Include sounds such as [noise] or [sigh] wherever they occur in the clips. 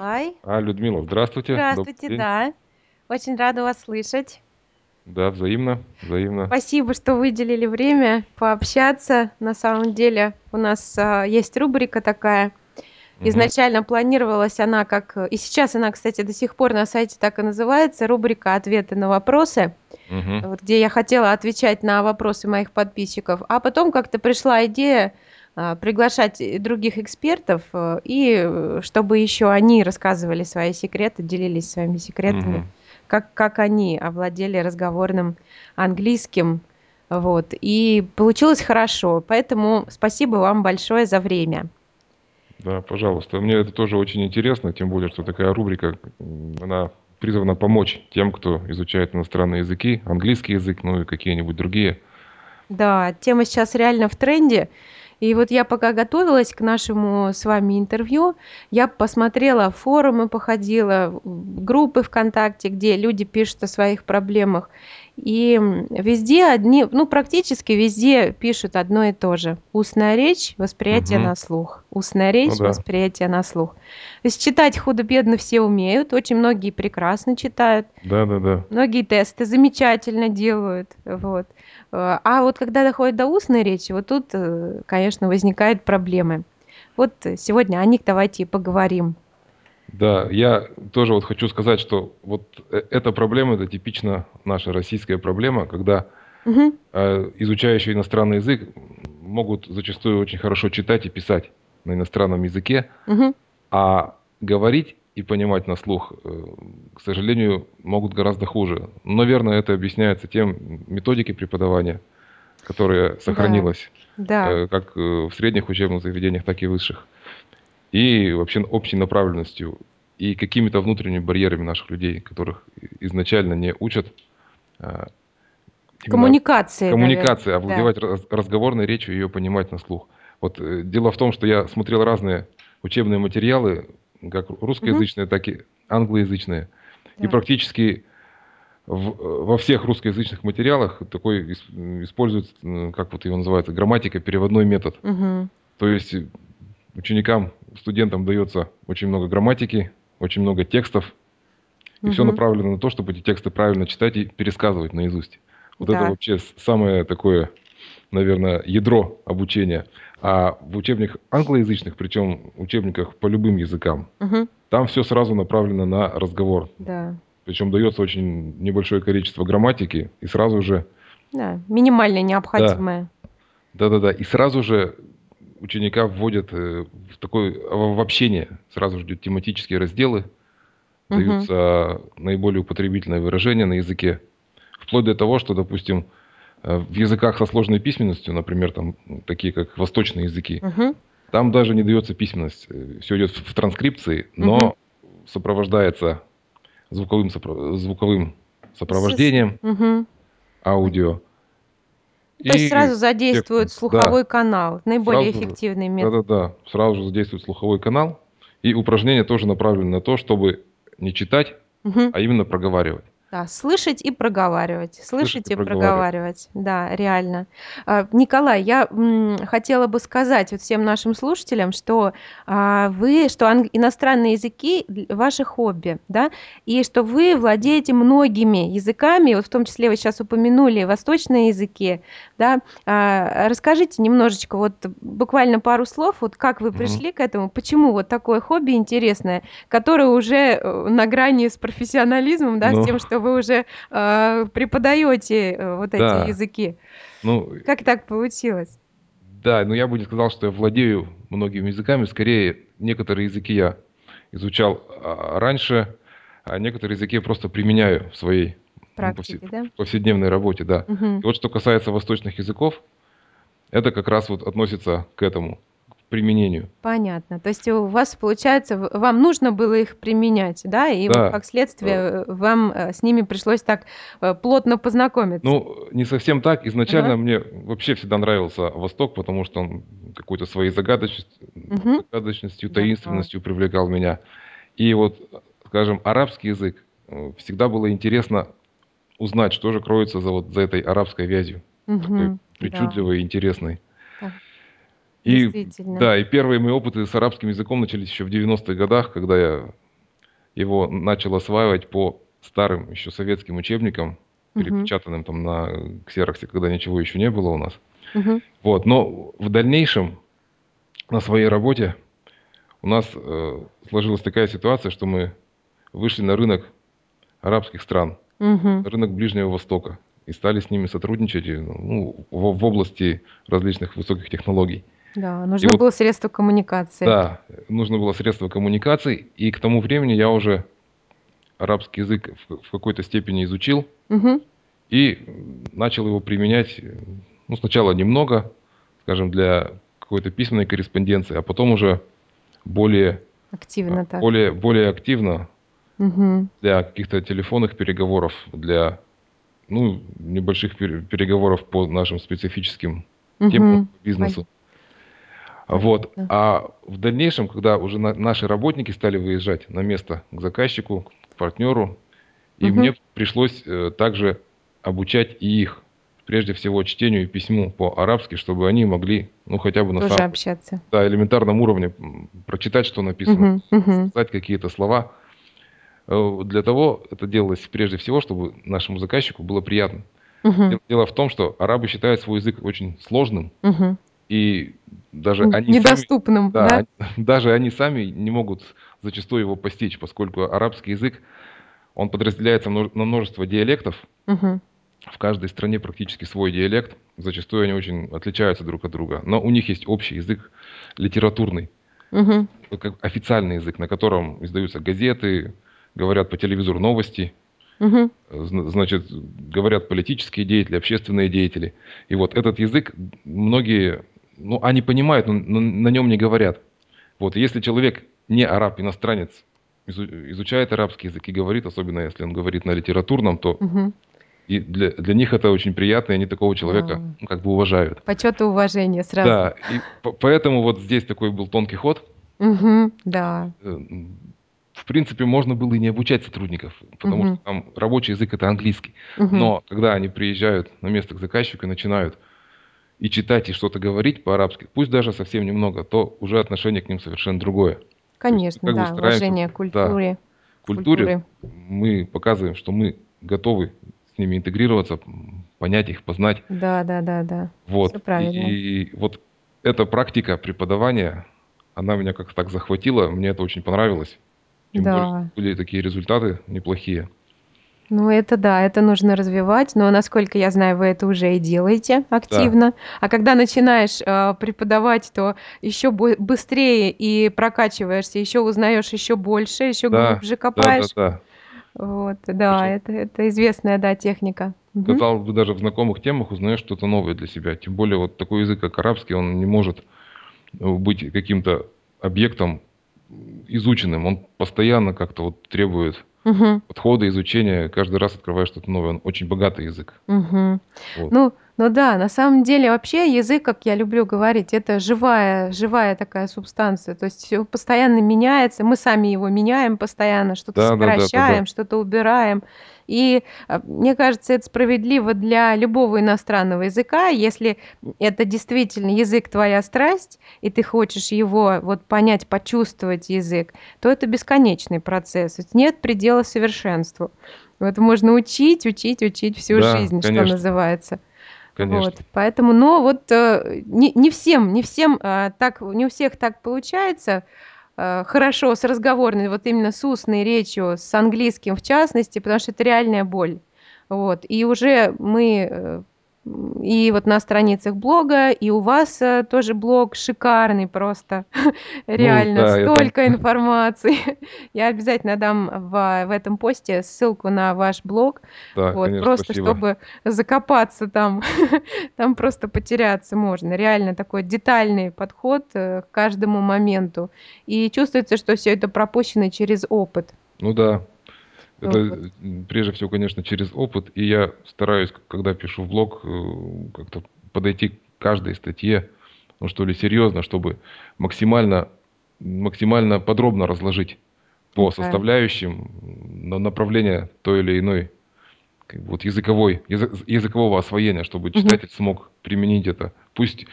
Николай. А, Людмила, здравствуйте. Здравствуйте, да. Очень рада вас слышать. Да, взаимно, взаимно. Спасибо, что выделили время пообщаться. На самом деле у нас а, есть рубрика такая. Изначально планировалась она как... И сейчас она, кстати, до сих пор на сайте так и называется. Рубрика «Ответы на вопросы», мгм. вот, где я хотела отвечать на вопросы моих подписчиков. А потом как-то пришла идея приглашать и других экспертов, э, и э, чтобы еще они рассказывали свои секреты, делились своими секретами. Мгм. как, как они овладели разговорным английским. Вот. И получилось хорошо. Поэтому спасибо вам большое за время. Да, пожалуйста. Мне это тоже очень интересно, тем более, что такая рубрика, она призвана помочь тем, кто изучает иностранные языки, английский язык, ну и какие-нибудь другие. Да, тема сейчас реально в тренде. И вот я пока готовилась к нашему с вами интервью, я посмотрела форумы, походила, в группы ВКонтакте, где люди пишут о своих проблемах. И везде одни, ну практически везде пишут одно и то же. Устная речь, восприятие Мгм. на слух. Устная Ну речь, да. восприятие на слух. То есть читать худо-бедно все умеют, очень многие прекрасно читают. Да, да, да. Многие тесты замечательно делают, вот. Э, А вот когда доходит до устной речи, вот тут, э, конечно, возникают проблемы. Вот сегодня о них давайте и поговорим. Да, я тоже вот хочу сказать, что вот э- эта проблема, это типично наша российская проблема, когда э, изучающие иностранный язык могут зачастую очень хорошо читать и писать на иностранном языке, мгм. А говорить и понимать на слух, э, к сожалению, могут гораздо хуже. Наверное, это объясняется тем методикой преподавания, которая Да, сохранилась да, э, как э, в средних учебных заведениях, так и высших. И вообще общей направленностью и какими-то внутренними барьерами наших людей, которых изначально не учат а, коммуникации, наверное, коммуникации, да. овладевать раз- разговорной речью и ее понимать на слух. Вот дело в том, что я смотрел разные учебные материалы, как русскоязычные, так и англоязычные. И да. практически в- во всех русскоязычных материалах такой используется, как вот его называется, грамматика, переводной метод. Мгм, То есть э, ученикам, студентам дается очень много грамматики, очень много текстов, и все направлено на то, чтобы эти тексты правильно читать и пересказывать наизусть. Вот это да. вообще с- самое такое, наверное, ядро обучения. А в учебниках англоязычных, причем учебниках по любым языкам, Мгм, там все сразу направлено на разговор. да. Причем дается очень небольшое количество грамматики, и сразу же, Да, минимально да, необходимое. да-да-да, и сразу же ученика вводят э, в такое в общение. Сразу же идут тематические разделы, Мгм, даются наиболее употребительные выражения на языке. Вплоть до того, что, допустим, в языках со сложной письменностью, например, там такие как восточные языки, мгм, там даже не дается письменность. Все идет в транскрипции, но сопровождается звуковым, сопро- звуковым сопровождением мгм. аудио. То есть И сразу задействуют текстом. Да, слуховой канал, наиболее сразу эффективный метод. да-да-да, сразу же задействует слуховой канал. И упражнение тоже направлено на то, чтобы не читать, Мгм. а именно проговаривать. Да, слышать и проговаривать, Слышать и слышать и проговаривать. проговаривать. Да, реально. А, Николай, я м, хотела бы сказать вот всем нашим слушателям, что а, вы, что анг- иностранные языки дл- ваше хобби, да, и что вы владеете многими языками, вот в том числе вы сейчас упомянули восточные языки, да. А, Расскажите немножечко, вот буквально пару слов, вот как вы Мгм. пришли к этому, почему вот такое хобби интересное, которое уже э, на грани с профессионализмом, да, с Ну, тем, что вы уже э, преподаете вот эти да. языки. Ну, Как так получилось? да, но я бы не сказал, что я владею многими языками. Скорее, некоторые языки я изучал а, раньше, а некоторые языки я просто применяю в своей ну, повсе- Практики, да? повседневной работе, да. Мгм. И вот что касается восточных языков, это как раз вот относится к этому, применению. Понятно. То есть у вас, получается, вам нужно было их применять, да, и вот Да, как э, следствие э, вам э, с ними пришлось так э, плотно познакомиться. ну, не совсем так. Ага. Изначально мне вообще всегда нравился Восток, потому что он какой-то своей загадочностью, Мгм. загадочностью, Да. таинственностью привлекал меня. И вот, скажем, арабский язык э, всегда было интересно узнать, что же кроется за вот за этой арабской вязью, такой Мгм. Да. причудливой и интересной. И да, и первые мои опыты с арабским языком начались еще в 90-х годах, когда я его начал осваивать по старым еще советским учебникам, Мгм. перепечатанным там на ксероксе, когда ничего еще не было у нас. Мгм. Вот, но в дальнейшем на своей работе у нас э, сложилась такая ситуация, что мы вышли на рынок арабских стран, Мгм. рынок Ближнего Востока и стали с ними сотрудничать ну, в, в области различных высоких технологий. Да, И нужно вот, было средство коммуникации. да, нужно было средство коммуникации, и к тому времени я уже арабский язык в, в какой-то степени изучил Мгм. и начал его применять, ну, сначала немного, скажем, для какой-то письменной корреспонденции, а потом уже более, а, Активно так. более, более активно Мгм. для каких-то телефонных переговоров, для ну, небольших пере- переговоров по нашим специфическим темам по бизнесу. Вот. А в дальнейшем, когда уже на- наши работники стали выезжать на место к заказчику, к партнеру, и Мгм. мне пришлось э, также обучать и их, прежде всего, чтению и письму по-арабски, чтобы они могли, ну, хотя бы на Тоже самом общаться. да, элементарном уровне прочитать, что написано. Мгм. сказать какие-то слова. Э, Для того это делалось прежде всего, чтобы нашему заказчику было приятно. Дел- Дело в том, что арабы считают свой язык очень сложным, Мгм. И даже они сами, недоступным, да, да? они- [laughs] даже они сами не могут зачастую его постичь, поскольку арабский язык, он подразделяется на множество диалектов. Мгм. В каждой стране практически свой диалект. Зачастую они очень отличаются друг от друга. Но у них есть общий язык литературный, э, как официальный язык, на котором издаются газеты, говорят по телевизору новости. Зна- Значит, говорят политические деятели, общественные деятели. И вот этот язык многие, ну, они понимают, но, но на нем не говорят. Вот, если человек не араб, иностранец, изу- изучает арабский язык и говорит, особенно если он говорит на литературном, то и для, для них это очень приятно, и они такого человека Да. ну, как бы уважают. Почет и уважение сразу. Да, и по- поэтому вот здесь такой был тонкий ход. Мгм. Да. Э, В принципе, можно было и не обучать сотрудников, потому что Мгм. там рабочий язык это английский. Мгм. Но когда они приезжают на место к заказчику и начинают и читать, и что-то говорить по-арабски, пусть даже совсем немного, то уже отношение к ним совершенно другое. Есть Конечно, бы да, стараемся, уважение к да, культуре, в культуре культуры. мы показываем, что мы готовы с ними интегрироваться, понять их, познать. Да, да, да, да. Вот. правильно. И вот эта практика преподавания, она меня как-то так захватила, мне это очень понравилось. Тем более Да. были такие результаты неплохие. Ну, это да, это нужно развивать, но, насколько я знаю, вы это уже и делаете Да, активно. А когда начинаешь, а, преподавать, то еще быстрее и прокачиваешься, еще узнаешь еще больше, еще да, глубже да, да, копаешь. да. Вот, да, это это известная, да, техника. Казалось бы, даже в знакомых темах узнаешь что-то новое для себя. Тем более вот такой язык, как арабский, он не может э, быть каким-то объектом изученным. Он постоянно как-то вот требует Мгм. подхода, изучения. Каждый раз открываешь что-то новое. Он очень богатый язык. Мгм. Вот. Ну ну да, на самом деле вообще язык, как я люблю говорить, это живая живая такая субстанция. То есть всё постоянно меняется, мы сами его меняем постоянно, что-то Да, да, да, да, да. сокращаем, что-то убираем. И, а, мне кажется, это справедливо для любого иностранного языка. Если, это действительно язык твоя страсть, и ты хочешь его вот понять, почувствовать язык, то это бесконечный процесс. Нет предела совершенству. Вот можно учить, учить, учить всю Да, жизнь, что конечно, называется. Вот, конечно. поэтому, но вот, э, не не всем не всем, а, так, не у всех так получается, э, хорошо с разговорной, вот именно с устной речью, с английским в частности, потому что это реальная боль. Вот, и уже мы, э, и вот на страницах блога, и у вас, э, тоже блог шикарный просто. [laughs] Ну Реально, да, я там, столько информации. [laughs] Я обязательно дам в в этом посте ссылку на ваш блог. да, Вот, конечно, просто спасибо. чтобы закопаться там. [laughs] Там просто потеряться можно. Реально такой детальный подход, э, к каждому моменту. И чувствуется, что всё это пропущено через опыт. Ну да, это, м, прежде всего, конечно, через опыт. И я стараюсь, когда пишу в блог, э, как-то подойти к каждой статье, ну, что ли, серьезно, чтобы максимально максимально подробно разложить по Да. составляющим, на направление той или иной, как бы вот языковой язы языкового освоения, чтобы читатель смог применить это. Пусть,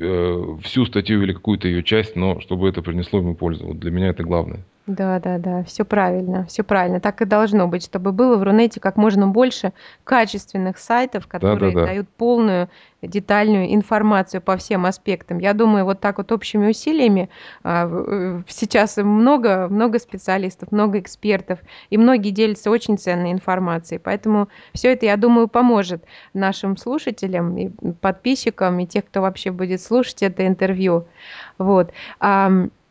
э, всю статью или какую-то ее часть, но чтобы это принесло ему пользу. Вот для меня это главное. Да-да-да, всё правильно, всё правильно. Так и должно быть, чтобы было в Рунете как можно больше качественных сайтов, которые Да-да-да. дают полную детальную информацию по всем аспектам. Я думаю, вот так вот общими усилиями, а, сейчас много много специалистов, много экспертов, и многие делятся очень ценной информацией. Поэтому всё это, я думаю, поможет нашим слушателям и, подписчикам, и тех, кто вообще будет слушать это интервью. Вот,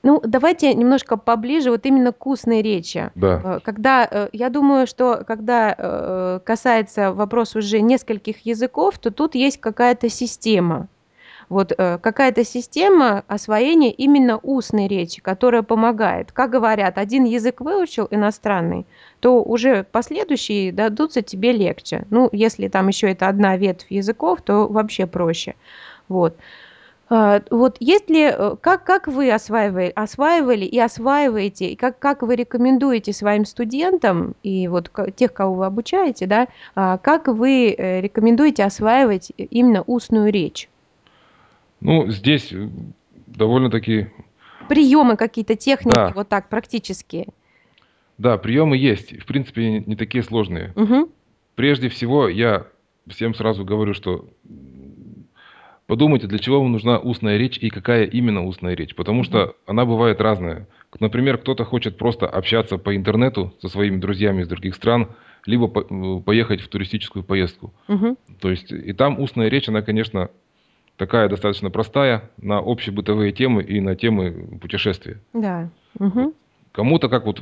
ну, давайте немножко поближе вот именно к устной речи. Да. Э, когда, э, я думаю, что когда, э, касается вопрос уже нескольких языков, то тут есть какая-то система. Вот, какая-то система освоения именно устной речи, которая помогает. Как говорят, один язык выучил иностранный, то уже последующие дадутся тебе легче. Ну, если там еще это одна ветвь языков, то вообще проще. Вот. А, вот есть ли, э, как как вы осваивали осваивали и осваиваете, и как как вы рекомендуете своим студентам и вот тех, кого вы обучаете, да, а, как вы, э, рекомендуете осваивать именно устную речь? Ну, здесь, э, довольно-таки Приемы какие-то, техники, Да. вот так, практические. Да, приемы есть. В принципе, не такие сложные. Мгм. Прежде всего, я всем сразу говорю, что, подумайте, для чего вам нужна устная речь и какая именно устная речь. Потому что она бывает разная. Например, кто-то хочет просто общаться по интернету со своими друзьями из других стран, либо по э, поехать в туристическую поездку. Мгм. То есть и там устная речь, она, конечно, такая достаточно простая на общие бытовые темы и на темы путешествия. Да. Мгм. Кому-то, как вот,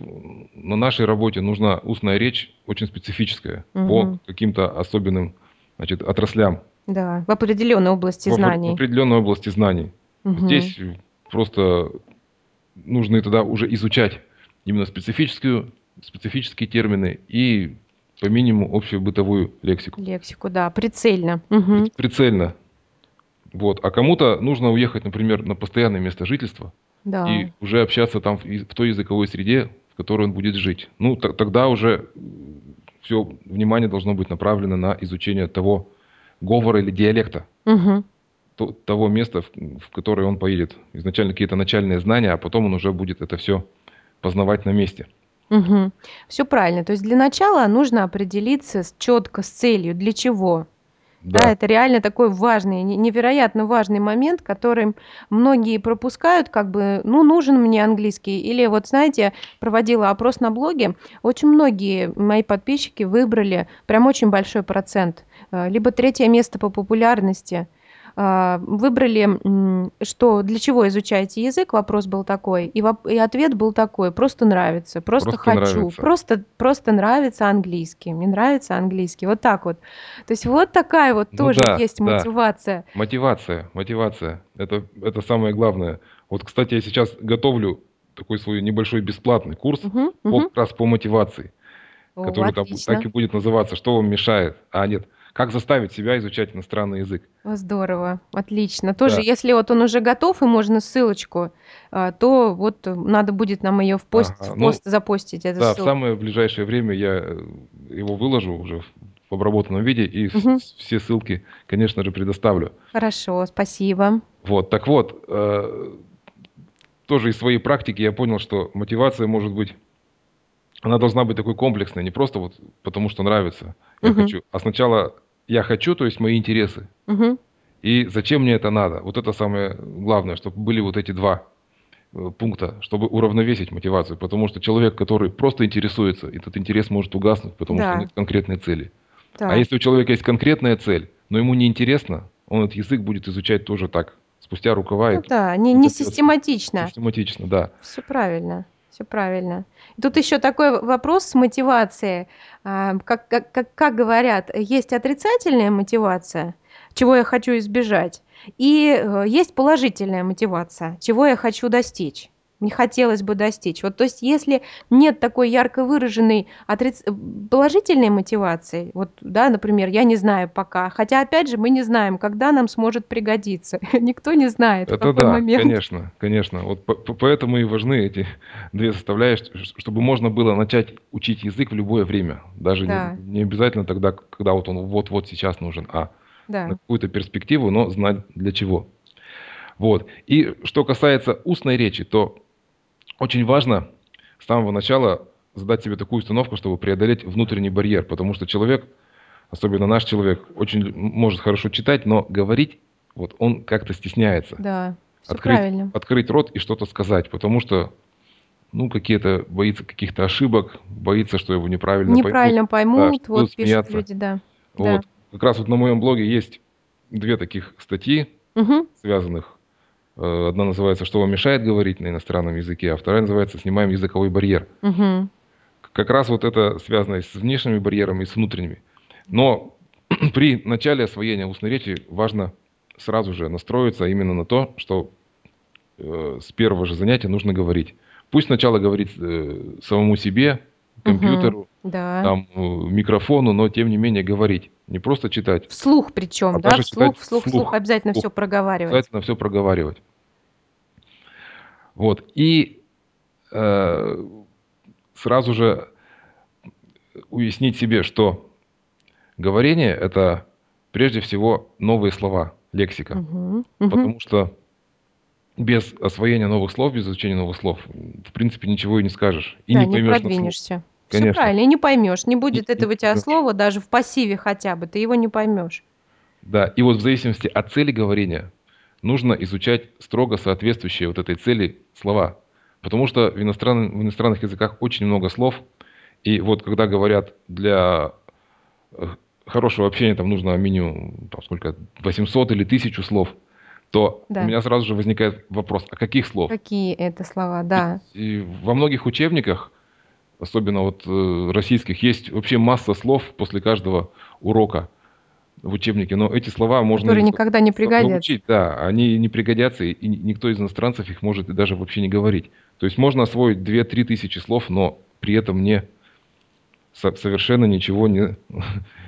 на нашей работе, нужна устная речь очень специфическая по Мгм. каким-то особенным, значит, отраслям. Да, в определенной области В опре в знаний. определенной области знаний. Мгм. Здесь просто нужно тогда уже изучать именно специфическую специфические термины и по минимуму общую бытовую лексику. Лексику, да, прицельно. При Мгм. прицельно. Вот. А кому-то нужно уехать, например, на постоянное место жительства Да. и уже общаться там в в той языковой среде, в которой он будет жить. Ну, то тогда уже, м, всё внимание должно быть направлено на изучение того говора или диалекта то того места, в в которое он поедет. Изначально какие-то начальные знания, а потом он уже будет это всё познавать на месте. Мгм. Всё правильно. То есть для начала нужно определиться с чётко с целью, для чего. Да, Да. это реально такой важный, не невероятно важный момент, который многие пропускают, как бы: "Ну, нужен мне английский". Или вот, знаете, проводила опрос на блоге, очень многие мои подписчики выбрали, прям очень большой процент, либо 3 место по популярности. А, выбрали, что для чего изучаете язык, вопрос был такой, и воп и ответ был такой: "Просто нравится, просто Просто хочу, нравится. просто просто нравится английский, мне нравится английский". Вот так вот. То есть вот такая вот Ну тоже да, есть да. мотивация. Мотивация мотивация. Это это самое главное. Вот, кстати, я сейчас готовлю такой свой небольшой бесплатный курс Мгм, по мгм. как раз по мотивации, О, который так бу так и будет называться "Что вам мешает?" А, нет, "Как заставить себя изучать иностранный язык". Здорово, отлично. Тоже, Да. если вот он уже готов и можно ссылочку, а, то вот надо будет нам её в пост в Ага, ну пост запостить, эту да, в ссылку. самое ближайшее время я, э, его выложу уже в в обработанном виде и Мгм. все ссылки, конечно же, предоставлю. Хорошо, спасибо. Вот, так вот, э, тоже из своей практики я понял, что мотивация может быть она должна быть такой комплексной, не просто вот потому, что нравится, я Мгм. хочу, а сначала я хочу, то есть мои интересы, Мгм. и зачем мне это надо. Вот это самое главное, чтоб были вот эти 2, э, пункта, чтобы уравновесить мотивацию. Потому что человек, который просто интересуется, этот интерес может угаснуть, потому что Да. нет конкретной цели. А Да. если у человека есть конкретная цель, но ему неинтересно, он этот язык будет изучать тоже так, спустя рукава, Ну да, не не не систематично. Систематично, да. Всё правильно, всё правильно. Тут ещё такой вопрос с мотивацией. А, как как как как говорят, есть отрицательная мотивация, чего я хочу избежать, и, э, есть положительная мотивация, чего я хочу достичь, мне хотелось бы достичь. Вот, то есть если нет такой ярко выраженной отриц положительной мотивации, вот, да, например, я не знаю пока, хотя, опять же, мы не знаем, когда нам сможет пригодиться. [laughs] Никто не знает, в Это какой да, момент. конечно, конечно. Вот поэтому и важны эти 2 составляющие, чтобы можно было начать учить язык в любое время. Даже не Да. не обязательно тогда, когда вот он вот-вот сейчас нужен, а на Да. какую-то перспективу, но знать для чего. Вот. И что касается устной речи, то очень важно с самого начала задать себе такую установку, чтобы преодолеть внутренний барьер, потому что человек, особенно наш человек, очень может хорошо читать, но говорить, вот он как-то стесняется. Да, все Открыть, правильно. открыть рот и что-то сказать, потому что, ну, какие-то, боится каких-то ошибок, боится, что его неправильно поймут, Неправильно да, поймут, будут вот пишут люди, да. Да. Вот. Как раз вот на моем блоге есть две таких статьи, Мгм. связанных. Э, Одна называется «Что вам мешает говорить на иностранном языке», а вторая называется «Снимаем языковой барьер». Мгм. Как раз вот это связано с внешними барьерами, и с внутренними. Но [clears throat] при начале освоения устной речи важно сразу же настроиться именно на то, что э, с первого же занятия нужно говорить. Пусть сначала говорить э, самому себе, компьютеру, Мгм. Да. там, э, микрофону, но тем не менее говорить. Не просто читать, Вслух причем, а да? Вслух, читать вслух, вслух обязательно Вслух. все проговаривать. Обязательно все проговаривать. Вот. И э, сразу же уяснить себе, что говорение – это прежде всего новые слова, лексика. Мгм. Мгм. Потому что без освоения новых слов, без изучения новых слов, в принципе, ничего и не скажешь. И Да, не не поймешь на слух. Продвинешься. Все Конечно. правильно, и не поймешь. Не И, будет и этого у не тебя поймешь. слова, даже в пассиве хотя бы, ты его не поймешь. Да, и вот в зависимости от цели говорения нужно изучать строго соответствующие вот этой цели слова. Потому что в, иностран- в иностранных языках очень много слов, и вот когда говорят для э, хорошего общения там нужно минимум там, сколько 800 или 1000 слов, то у Да. меня сразу же возникает вопрос, а каких слов? Какие это слова, да. и во многих учебниках, особенно вот э, российских, есть вообще масса слов после каждого урока в учебнике, но эти слова можно Которые никогда не пригодятся. заучить, да, они не пригодятся, и ни- никто из иностранцев их может даже вообще не говорить. То есть можно освоить 2-3 тысячи слов, но при этом не со- совершенно ничего не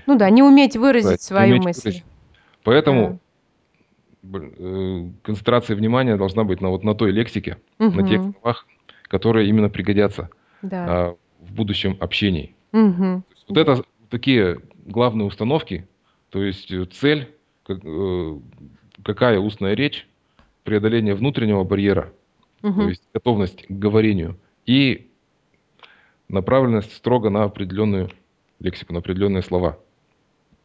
Ну да, не уметь выразить не свою уметь мысль. выразить. Поэтому б- э, концентрация внимания должна быть на вот на той лексике, на тех словах, которые именно пригодятся Да. а, в будущем общении. Мгм. Вот это такие главные установки, то есть э, цель, как, э, какая устная речь, преодоление внутреннего барьера, то Мгм. есть готовность к говорению и направленность строго на определенную лексику, на определенные слова.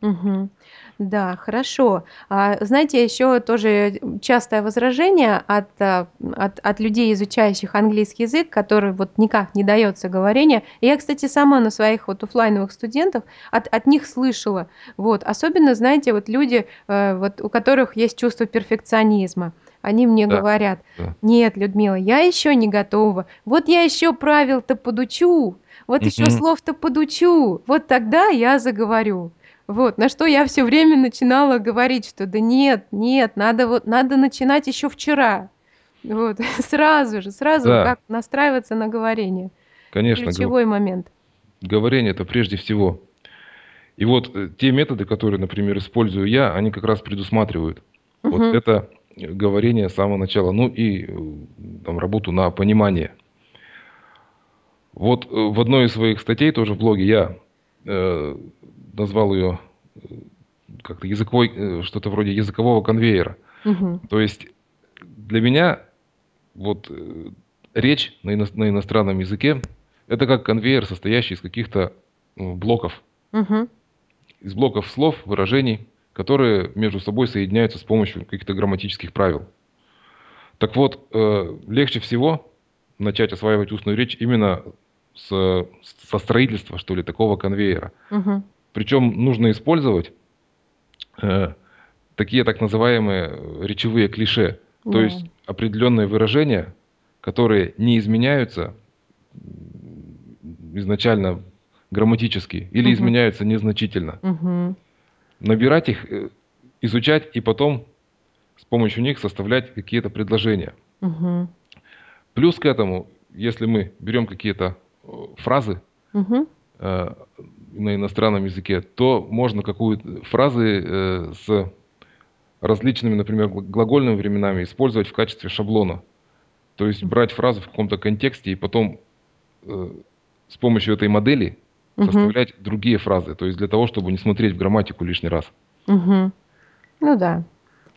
Мгм. Да, хорошо. А, знаете, еще тоже частое возражение от, а, от, от людей, изучающих английский язык, который вот никак не дается говорение. Я, кстати, сама на своих вот оффлайновых студентов от, от них слышала. Вот. Особенно, знаете, вот люди, э, вот, у которых есть чувство перфекционизма. Они мне Да, говорят, да. нет, Людмила, я еще не готова. Вот я еще правил-то подучу, вот еще Мгм. слов-то подучу, вот тогда я заговорю. Вот, на что я все время начинала говорить, что да нет, нет, надо вот надо начинать еще вчера. Вот, [laughs] сразу же, сразу Да, как настраиваться на говорение. конечно, гов- Ключевой момент. говорение это прежде всего. И вот э, те методы, которые, например, использую я, они как раз предусматривают вот Мгм. это говорение с самого начала, ну и э, там, работу на понимание. Вот э, в одной из своих статей тоже в блоге я э, назвал ее э, как-то языковой, э, что-то вроде языкового конвейера. Мгм. То есть для меня вот э, речь на, ино- на иностранном языке это как конвейер, состоящий из каких-то ну, блоков, Мгм. из блоков слов, выражений, которые между собой соединяются с помощью каких-то грамматических правил. Так вот, э, легче всего начать осваивать устную речь именно с, со строительства, что ли, такого конвейера. Мгм. Причем нужно использовать э, такие так называемые э, речевые клише, то Да. есть определенные выражения, которые не изменяются изначально грамматически или Мгм. изменяются незначительно. Мгм. Набирать их, э, изучать и потом с помощью них составлять какие-то предложения. Мгм. Плюс к этому, если мы берем какие-то э, фразы Мгм. э, на иностранном языке, то можно какую-то фразы э, с различными, например, гла- глагольными временами использовать в качестве шаблона. То есть брать фразу в каком-то контексте и потом э, с помощью этой модели Мгм. составлять другие фразы. То есть для того, чтобы не смотреть в грамматику лишний раз. Мгм. Ну да.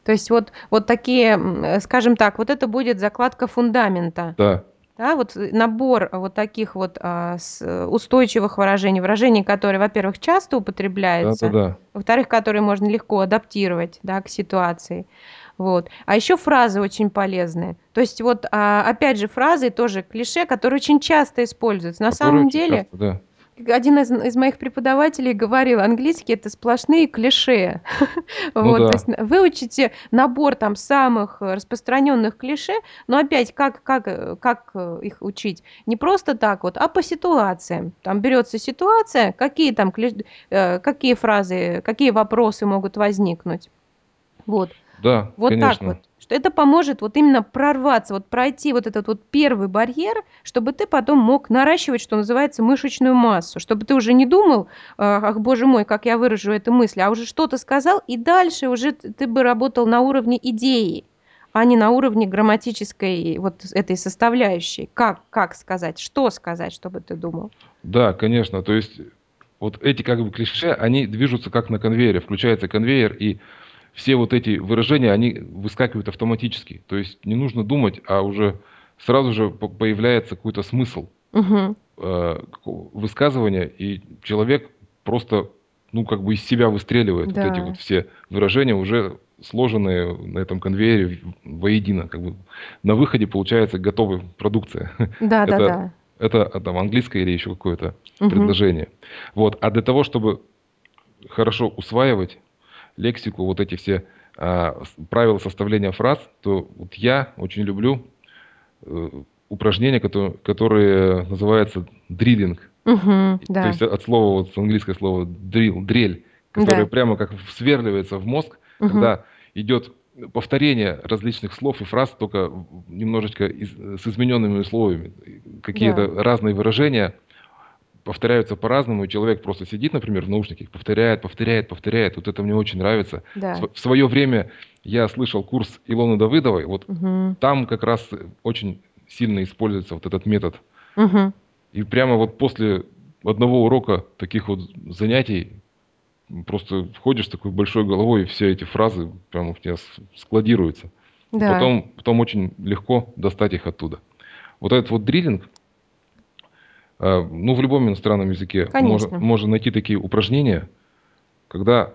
То есть вот, вот такие, э, скажем так, вот это будет закладка фундамента. Да, Да, вот э, набор вот таких вот а, с, устойчивых выражений, выражений, которые, во-первых, часто употребляются, Да-да-да. во-вторых, которые можно легко адаптировать, да, к ситуации. Вот. А еще фразы очень полезные. То есть вот, а, опять же, фразы тоже клише, которые очень часто используются. На Которые самом деле, часто, да. Один из, из моих преподавателей говорил, английский это сплошные клише. Ну Вот, то есть да. выучите набор там самых распространенных клише, но опять как, как, как э, их учить? Не просто так вот, а по ситуациям. Там берется ситуация, какие там э, какие фразы, какие вопросы могут возникнуть. Вот. Да, Вот так вот. конечно. Что это поможет вот именно прорваться, вот пройти вот этот вот первый барьер, чтобы ты потом мог наращивать, что называется, мышечную массу, чтобы ты уже не думал, э, ах, боже мой, как я выражу эту мысль, а уже что-то сказал, и дальше уже ты бы работал на уровне идеи, а не на уровне грамматической вот этой составляющей. Как, как сказать, что сказать, чтобы ты думал. Да, конечно. То есть вот эти как бы клише, они движутся как на конвейере. Включается конвейер, и все вот эти выражения, они выскакивают автоматически. То есть не нужно думать, а уже сразу же по- появляется какой-то смысл Мгм. э, высказывания, и человек просто, ну, как бы из себя выстреливает вот эти Да, вот все выражения, уже сложенные на этом конвейере воедино. Как бы на выходе получается готовая продукция. да, да, Это, да. это а, там английское или еще какое-то Мгм. предложение. Вот. А для того, чтобы хорошо усваивать лексику, вот эти все а, правила составления фраз, то вот я очень люблю э, упражнения, которые, которые называются дриллинг. Мгм. И- То Да, есть от слова, вот с английское слово drill, дрель, которое да. прямо как сверливается в мозг, Мгм. когда идет повторение различных слов и фраз, только немножечко из- с измененными условиями. Да, Какие-то разные выражения повторяются по-разному, и человек просто сидит, например, в наушниках, повторяет, повторяет, повторяет. Вот это мне очень нравится. В да. в свое время я слышал курс Илоны Давыдовой, вот Мгм. там как раз очень сильно используется вот этот метод. Мгм. И прямо вот после одного урока таких вот занятий просто входишь с такой большой головой, и все эти фразы прямо у тебя складируются. Да. потом, потом очень легко достать их оттуда. Вот этот вот дриллинг, ну, в любом иностранном языке можно, можно найти такие упражнения, когда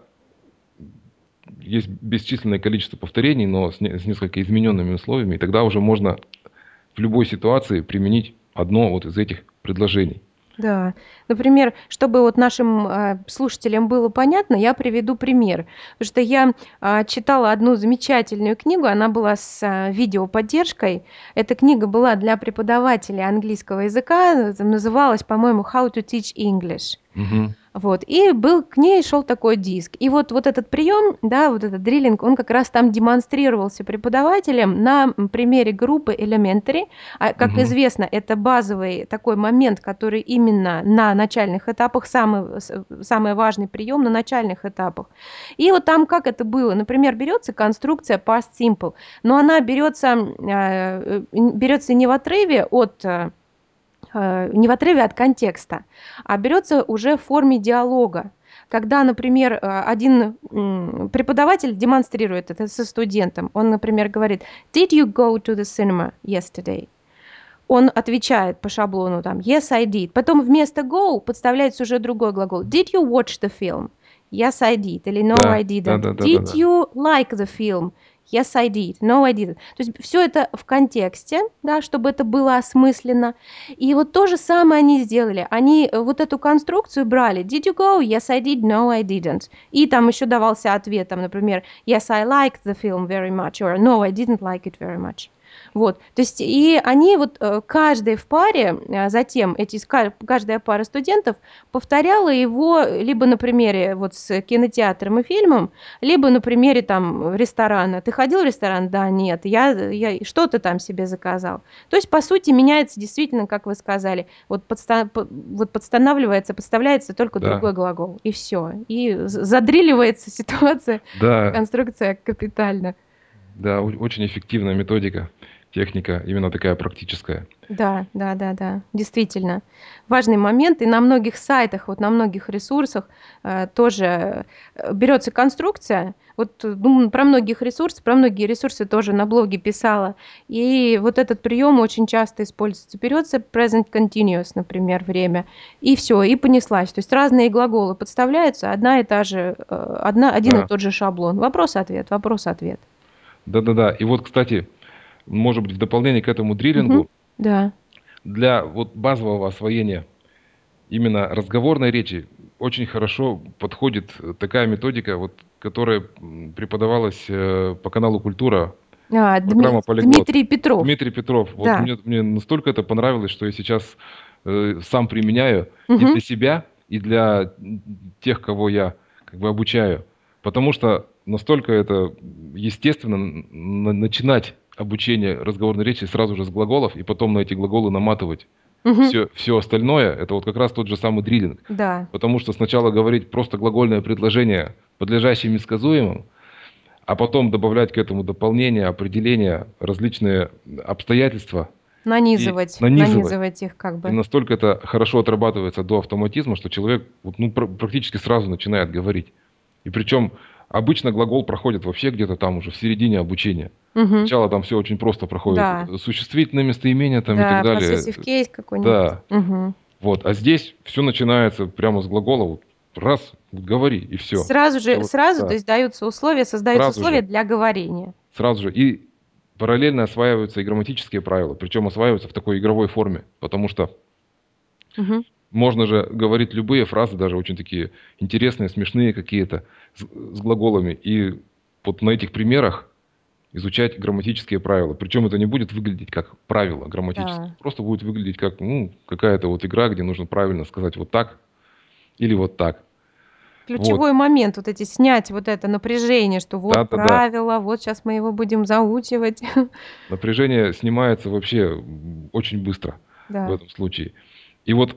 есть бесчисленное количество повторений, но с, не- с несколько измененными условиями, и тогда уже можно в любой ситуации применить одно вот из этих предложений. Да. Например, чтобы вот нашим а, слушателям было понятно, я приведу пример. Потому что я а, читала одну замечательную книгу, она была с а, видеоподдержкой. Эта книга была для преподавателей английского языка, называлась, по-моему, How to Teach English. Мгм. Вот, и был к ней шел такой диск. И вот, вот этот прием, да, вот этот дриллинг, он как раз там демонстрировался преподавателем на примере группы Elementary. А, как Мгм. известно, это базовый такой момент, который именно на начальных этапах, самый, самый важный прием на начальных этапах. И вот там как это было? Например, берется конструкция past simple, но она берется, э, э, берется не в отрыве от э, не в отрыве от контекста, а берется уже в форме диалога. Когда, например, э, один преподаватель демонстрирует это со студентом, он, например, говорит, Did you go to the cinema yesterday? Он отвечает по шаблону там Yes, I did. Потом вместо go подставляется уже другой глагол. Did you watch the film? Yes, I did. Или No, Да, I да, didn't. да, да, да, Did да. you like the film? Yes, I did. No, I didn't. То есть все это в контексте, да, чтобы это было осмысленно. И вот то же самое они сделали. Они э, вот эту конструкцию брали. Did you go? Yes, I did. No, I didn't. И там еще давался ответ, там, например, Yes, I liked the film very much. Or No, I didn't like it very much. Вот, то есть и они вот э, каждый в паре, э, затем эти каждая пара студентов повторяла его либо на примере вот с кинотеатром и фильмом, либо на примере там ресторана. Ты ходил в ресторан? Да, нет. Я, я что ты там себе заказал? То есть по сути меняется действительно, как вы сказали, вот, подста- по- вот подстанавливается, подставляется только Да. другой глагол и все, и задриливается [laughs] ситуация, Да, конструкция капитально. да, очень эффективная методика. Техника именно такая практическая. Да, да, да, да, действительно. Важный момент. И на многих сайтах, вот на многих ресурсах э, тоже э, берется конструкция. Вот думаю, про многих ресурсов, про многие ресурсы тоже на блоге писала. И вот этот прием очень часто используется. Берется present continuous, например, время, и все, и понеслась. То есть разные глаголы подставляются, одна и та же, э, одна, один и Да, тот же шаблон. Вопрос-ответ, вопрос-ответ. да-да-да. И вот, кстати, может быть, в дополнение к этому дриллингу, Да. для вот базового освоения именно разговорной речи очень хорошо подходит такая методика, вот, которая преподавалась э, по каналу «Культура», А, Дми- программа «Полиглот». Дмитрий Петров. Дмитрий Петров. Вот Да. мне, мне настолько это понравилось, что я сейчас э, сам применяю и Мгм. для себя, и для тех, кого я как бы обучаю. Потому что настолько это естественно начинать обучение разговорной речи сразу же с глаголов и потом на эти глаголы наматывать Мгм. все, все остальное. Это вот как раз тот же самый дриллинг. Да. Потому что сначала говорить просто глагольное предложение, подлежащим и сказуемым, а потом добавлять к этому дополнения, определения, различные обстоятельства и Нанизывать, нанизывать. нанизывать их как И бы. настолько это хорошо отрабатывается до автоматизма, что человек ну, пр- практически сразу начинает говорить. И причем обычно глагол проходит вообще где-то там уже в середине обучения. Мгм. Сначала там все очень просто проходит. Да. Существительное местоимение там и так Да, далее. possessive case какой-нибудь. Да. Мгм. Вот. А здесь все начинается прямо с глагола. Вот раз, говори, и все. Сразу же, сразу, то да. есть даются условия, создаются Сразу условия же. для говорения. Сразу же. И параллельно осваиваются и грамматические правила. Причем осваиваются в такой игровой форме. Потому что Мгм. Можно же говорить любые фразы, даже очень такие интересные, смешные какие-то, с, с глаголами. И вот на этих примерах изучать грамматические правила. Причем это не будет выглядеть как правило грамматические. Да. Просто будет выглядеть как ну, какая-то вот игра, где нужно правильно сказать вот так или вот так. Ключевой момент, вот эти снять вот это напряжение, что вот Да-да-да. правило, вот сейчас мы его будем заучивать. Напряжение снимается вообще очень быстро в Да. этом случае. И вот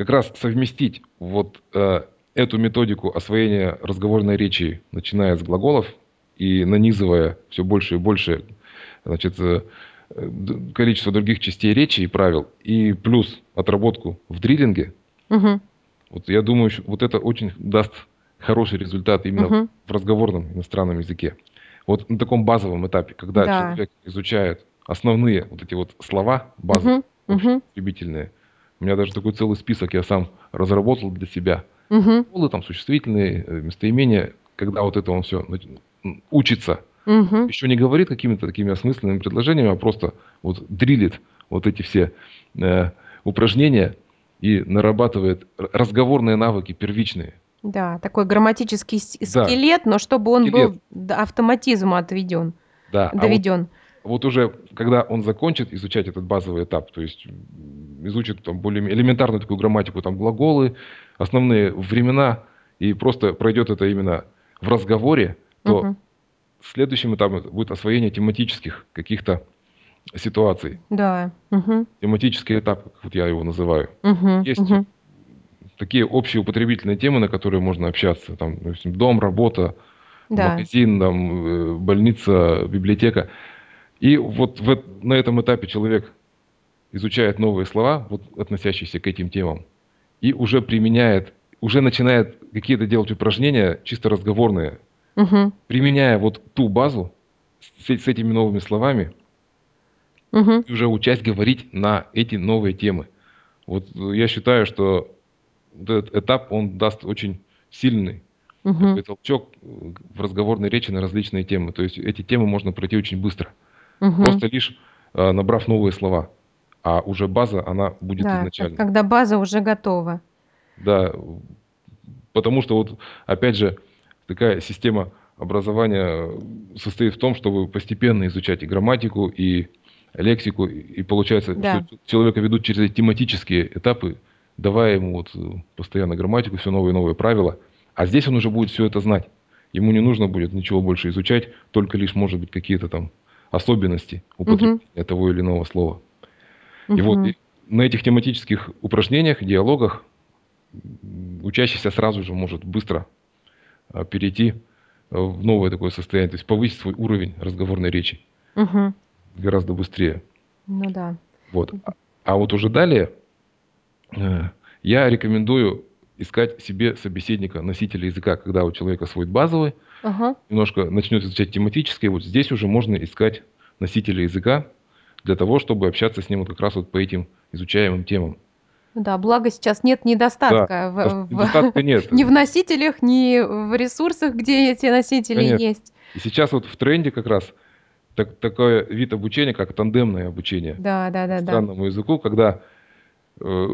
как раз совместить вот э, эту методику освоения разговорной речи, начиная с глаголов и нанизывая все больше и больше значит, э, количество других частей речи и правил, и плюс отработку в дриллинге, Мгм. вот я думаю, что вот это очень даст хороший результат именно Мгм. в разговорном иностранном языке. Вот на таком базовом этапе, когда Да. человек изучает основные вот эти вот слова базовые, Мгм. Мгм. У меня даже такой целый список я сам разработал для себя. Мгм. Глаголы, там существительные, э, местоимения, когда вот это он все учится, Мгм. еще не говорит какими-то такими осмысленными предложениями, а просто вот дрилит вот эти все э, упражнения и нарабатывает разговорные навыки первичные. Да, такой грамматический с- Да, скелет, но чтобы он скелет, был до автоматизма отведен, да. А вот доведен. Вот уже, когда он закончит изучать этот базовый этап, то есть изучит там более элементарную такую грамматику, там глаголы, основные времена, и просто пройдет это именно в разговоре, то Мгм. следующим этапом будет освоение тематических каких-то ситуаций. Да. Мгм. Тематический этап, как вот я его называю. Мгм. Есть Мгм. такие общие употребительные темы, на которые можно общаться. Там, допустим, дом, работа, Да. магазин, там, э, больница, библиотека. И вот в, на этом этапе человек изучает новые слова, вот, относящиеся к этим темам, и уже применяет, уже начинает какие-то делать упражнения чисто разговорные, Мгм. применяя вот ту базу с, с этими новыми словами, Мгм. и уже учась говорить на эти новые темы. Вот э, я считаю, что этот этап, он даст очень сильный такой Мгм. толчок э, в разговорной речи на различные темы. То есть эти темы можно пройти очень быстро. Мгм. Просто лишь э, набрав новые слова. А уже база, она будет Да, изначально. когда база уже готова. Да, потому что вот, опять же, такая система образования состоит в том, чтобы постепенно изучать и грамматику, и лексику, и и получается, Да. что человека ведут через эти тематические этапы, давая ему вот э, постоянно грамматику, все новые и новые правила. А здесь он уже будет все это знать. Ему не нужно будет ничего больше изучать, только лишь, может быть, какие-то там особенности употребления того или иного слова. И вот и на этих тематических упражнениях, диалогах учащийся сразу же может быстро а, перейти в новое такое состояние, то есть повысить свой уровень разговорной речи. Мгм. гораздо быстрее. Ну да. Вот. А вот уже далее э, я рекомендую искать себе собеседника, носителя языка, когда у человека освоит базовый, Ага. немножко начнет изучать тематический, вот здесь уже можно искать носителя языка для того, чтобы общаться с ним вот как раз вот по этим изучаемым темам. Да, благо сейчас нет недостатка Да, в, в- недостатка нет. [laughs] ни в носителях, ни в ресурсах, где эти носители Конечно. есть. И сейчас вот в тренде как раз так- такой вид обучения, как тандемное обучение Да, да, да, да. иностранному языку, когда э,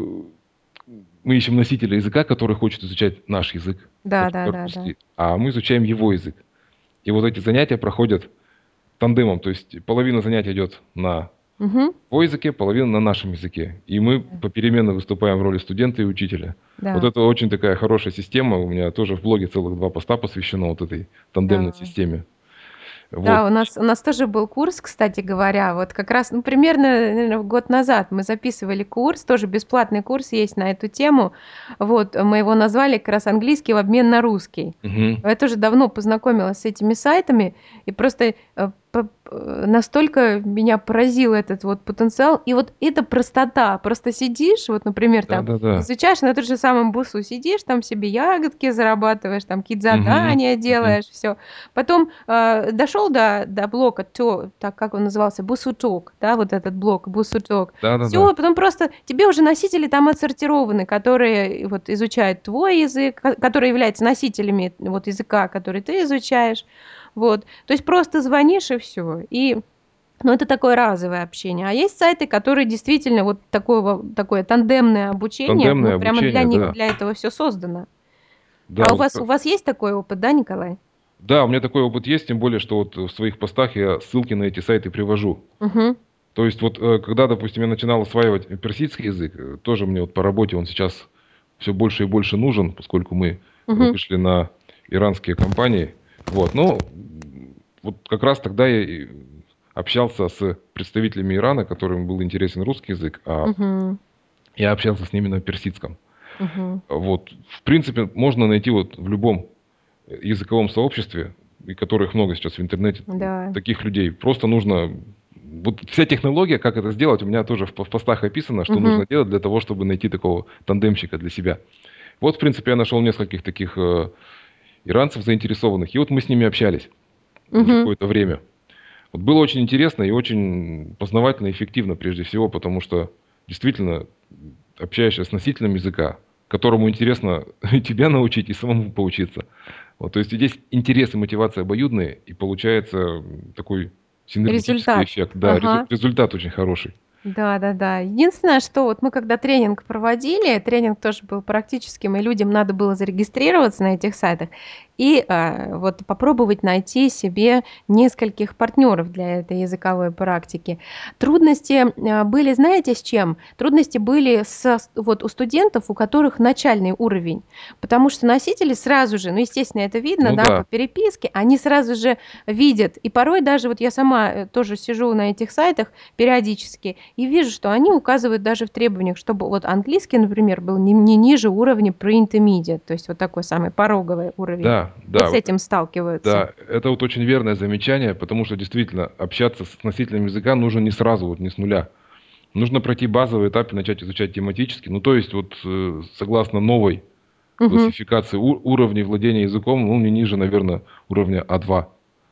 мы ищем носителя языка, который хочет изучать наш язык, Да, да, да, да. а мы изучаем его язык. И вот эти занятия проходят тандемом, то есть половина занятий идет на Мгм, его языке, половина на нашем языке. И мы попеременно выступаем в роли студента и учителя. да. Вот это очень такая хорошая система. У меня тоже в блоге целых два поста посвящено вот этой тандемной Да. системе. Да, Вот. у нас, у нас тоже был курс, кстати говоря, вот как раз, ну, примерно, наверно, год назад мы записывали курс, тоже бесплатный курс есть на эту тему, вот, мы его назвали как раз «Английский в обмен на русский». Мгм. Я тоже давно познакомилась с этими сайтами, и просто э, настолько меня поразил этот вот потенциал, и вот эта простота, просто сидишь, вот, например, там, Да-да-да. изучаешь на том же самом бусу, сидишь, там себе ягодки зарабатываешь, там какие-то задания мгм. делаешь, все. Потом э, дошел до, до блока, то, так как он назывался, бусуток, да, вот этот блок, бусуток. Да-да-да. Все, потом просто тебе уже носители там отсортированы, которые вот изучают твой язык, ко- которые являются носителями вот языка, который ты изучаешь. Вот. То есть просто звонишь и все. И ну, это такое разовое общение. А есть сайты, которые действительно вот такое, такое тандемное обучение, Тандемное ну, прямо для обучение, них, да. для этого все создано. Да, а у вот вас, как- у вас есть такой опыт, да, Николай? да, у меня такой опыт есть, тем более, что вот в своих постах я ссылки на эти сайты привожу. Угу. То есть вот э, когда, допустим, я начинал осваивать персидский язык, э, тоже мне вот по работе он сейчас все больше и больше нужен, поскольку мы Мгм. вышли на иранские компании. Вот, но м, вот как раз тогда я общался с представителями Ирана, которым был интересен русский язык, а Угу. я общался с ними на персидском. Угу. Вот, в принципе, можно найти вот в любом языковом сообществе, и которых много сейчас в интернете, Да. таких людей. Просто нужно... Вот вся технология, как это сделать, у меня тоже в, по- в постах описано, что Мгм. нужно делать для того, чтобы найти такого тандемщика для себя. Вот, в принципе, я нашел нескольких таких э, иранцев заинтересованных, и вот мы с ними общались уже Мгм. какое-то время. Вот было очень интересно и очень познавательно эффективно прежде всего, потому что действительно общаешься с носителем языка, которому интересно [laughs] и тебя научить, и самому поучиться. Вот, то есть здесь интерес и мотивация обоюдные, и получается такой синергетический Результат. эффект. Да, Ага. результат очень хороший. Да, да, да. Единственное, что вот мы когда тренинг проводили, тренинг тоже был практическим, и людям надо было зарегистрироваться на этих сайтах и а, вот попробовать найти себе нескольких партнеров для этой языковой практики. Трудности а, были, знаете, с чем? Трудности были с- вот у студентов, у которых начальный уровень, потому что носители сразу же, ну, естественно, это видно, Ну да, да. по переписке, они сразу же видят, и порой даже вот я сама э, тоже сижу на этих сайтах периодически и вижу, что они указывают даже в требованиях, чтобы вот английский, например, был не, не ниже уровня pre-intermediate, то есть вот такой самый пороговый уровень. Да, Да. с вот этим сталкиваются. Да, это вот очень верное замечание, потому что действительно общаться с носителем языка нужно не сразу, вот не с нуля. Нужно пройти базовый этап и начать изучать тематически. Ну, то есть, вот э, согласно новой Мгм. классификации уровней владения языком, ну, не ниже, наверное, уровня А2,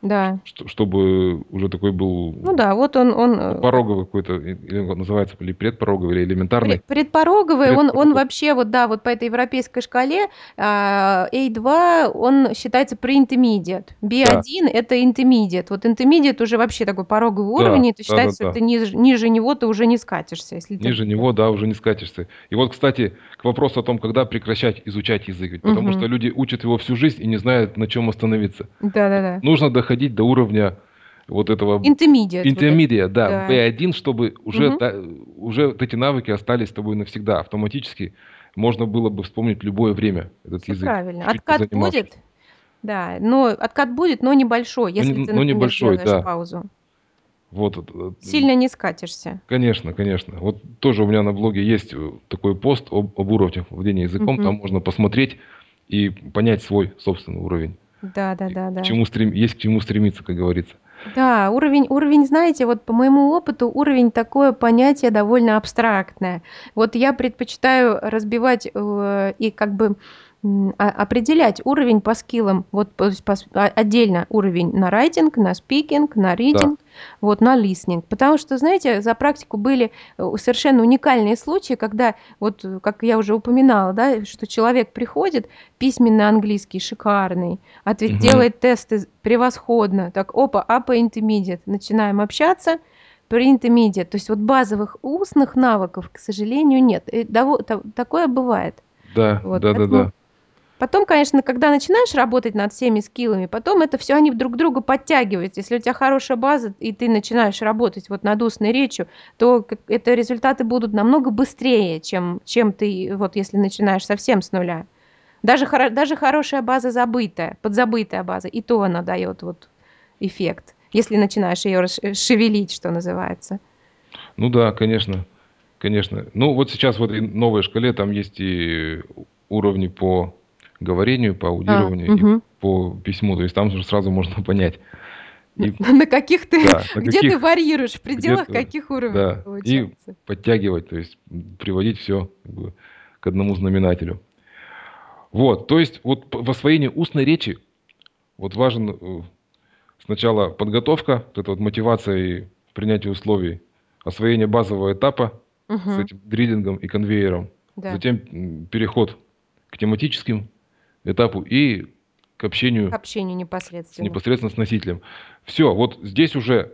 Да. что- чтобы уже такой был Ну да, вот он, он э, пороговый какой-то, или он называется или предпороговый, или элементарный. Пред- Предпороговый, он, он Предпороговый. вообще, вот да, вот по этой европейской шкале а, A2, он считается pre-intermediate. B1 это intermediate. Вот intermediate уже вообще такой пороговый Да, уровень, и это да, считается, да, что да. ты ниже, ниже него ты уже не скатишься. Если ты- Ниже него, да, уже не скатишься. И вот, кстати, к вопросу о том, когда прекращать изучать язык. Ведь Потому Мгм. что люди учат его всю жизнь и не знают, на чем остановиться. Да-да-да. Нужно доходить до уровня вот этого Intermediate. вот интермедиа, да, да. B1, чтобы уже, Мгм. та- уже вот эти навыки остались с тобой навсегда. Автоматически можно было бы вспомнить любое время этот Всё язык. правильно. чуть Откат будет, да, но откат будет, но небольшой, Но не- если ты, но например, небольшой, сделаешь да. паузу. Вот, Сильно не скатишься. Конечно, конечно. Вот тоже у меня на блоге есть э, такой пост об, об уровнях владения языком. Мгм. Там можно посмотреть и понять свой собственный уровень. И Да-да-да-да. К чему стрем... Есть к чему стремиться, как говорится. Да, уровень уровень, знаете, вот по моему опыту, уровень- такое понятие довольно абстрактное. Вот я предпочитаю разбивать, э, и как бы, а определять уровень по скиллам. Вот есть пос а отдельно уровень на райтинг, на спикинг, на Да. ридинг, вот, на листенинг. Потому что, знаете, за практику были, э, совершенно уникальные случаи, когда, вот, как я уже упоминала, да, что человек приходит, письменный английский шикарный, отве Мгм. делает тесты превосходно, так опа, upper intermediate, начинаем общаться, pre-intermediate. То есть вот базовых устных навыков, к сожалению, нет. И дово та такое бывает. Да, Вот, поэтому да-да-да. Потом, конечно, когда начинаешь работать над всеми скиллами, потом это всё, они друг к другу подтягиваются. Если у тя хорошая база и ты начинаешь работать вот над устной речью, то это результаты будут намного быстрее, чем чем ты, вот если начинаешь совсем с нуля. Даже хоро даже хорошая база забытая, подзабытая база, и то она даёт вот эффект, если начинаешь раш шевелить, что называется. Ну да, конечно, конечно. Ну, вот сейчас в этой новой шкале там есть и уровни по говорению, по А, аудированию и мгм. по письму. То есть там уже сразу можно [laughs] понять. И на каких ты да, на [laughs] где ты каких варьируешь, в пределах каких уровней да, и получается? подтягивать, то есть, приводить как бы к одному знаменателю. Вот, то есть вот в освоении устной речи вот важен, э, сначала подготовка, вот эта вот мотивация и принятие условий, освоение базового этапа с Мгм. этим дриллингом и конвейером, Да. затем, переход к тематическим этапу и к К общению общению с непосредственно. непосредственно с носителем. Всё, вот здесь уже,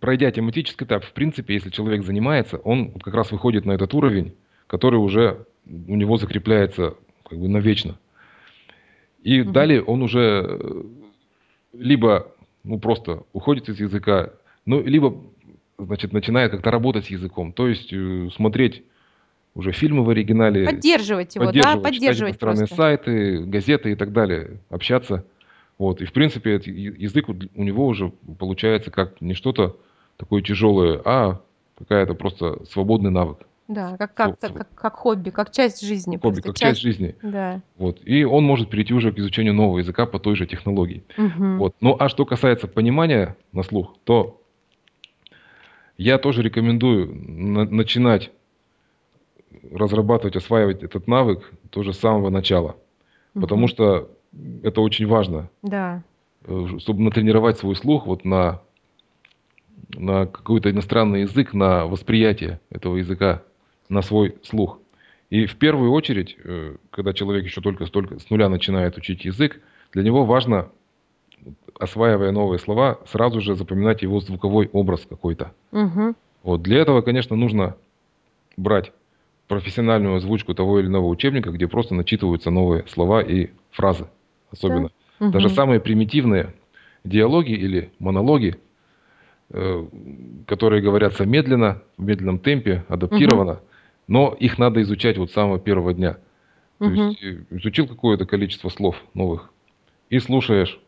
пройдя тематический этап, в принципе, если человек занимается, он вот как раз выходит на этот уровень, который уже у него закрепляется как бы навечно. И Мгм. далее он уже, э, либо, ну, просто уходит из языка, ну, либо, значит, начинает как-то работать с языком, то есть, э, смотреть уже фильмы в оригинале, Поддерживать его, да, поддерживать, читать поддерживать иностранные просто. сайты, газеты и так далее, общаться. Вот, и в принципе, язык у него уже получается как не что-то такое тяжелое, а какая-то просто свободный навык. Да, как как-то сво как как хобби, как часть жизни, Хобби, просто как часть часть жизни. Да. Вот, и он может перейти уже к изучению нового языка по той же технологии. Мгм. Вот. Ну, а что касается понимания на слух, то я тоже рекомендую на начинать разрабатывать, осваивать этот навык тоже с самого начала. Потому Мгм. что, это очень важно, Да. э, чтобы натренировать свой слух вот на на какой-то иностранный язык, на восприятие этого языка, на свой слух. И в первую очередь, э, когда человек еще только с нуля начинает учить язык, для него важно, осваивая новые слова, сразу же запоминать его звуковой образ какой-то. Мгм. Вот, для этого, конечно, нужно брать профессиональную озвучку того или иного учебника, где просто начитываются новые слова и фразы Да. особенно. Даже самые примитивные диалоги или монологи, э, которые говорятся медленно, в медленном темпе, адаптированно, но их надо изучать вот с самого первого дня. То Мгм. есть, э, изучил какое-то количество слов новых и слушаешь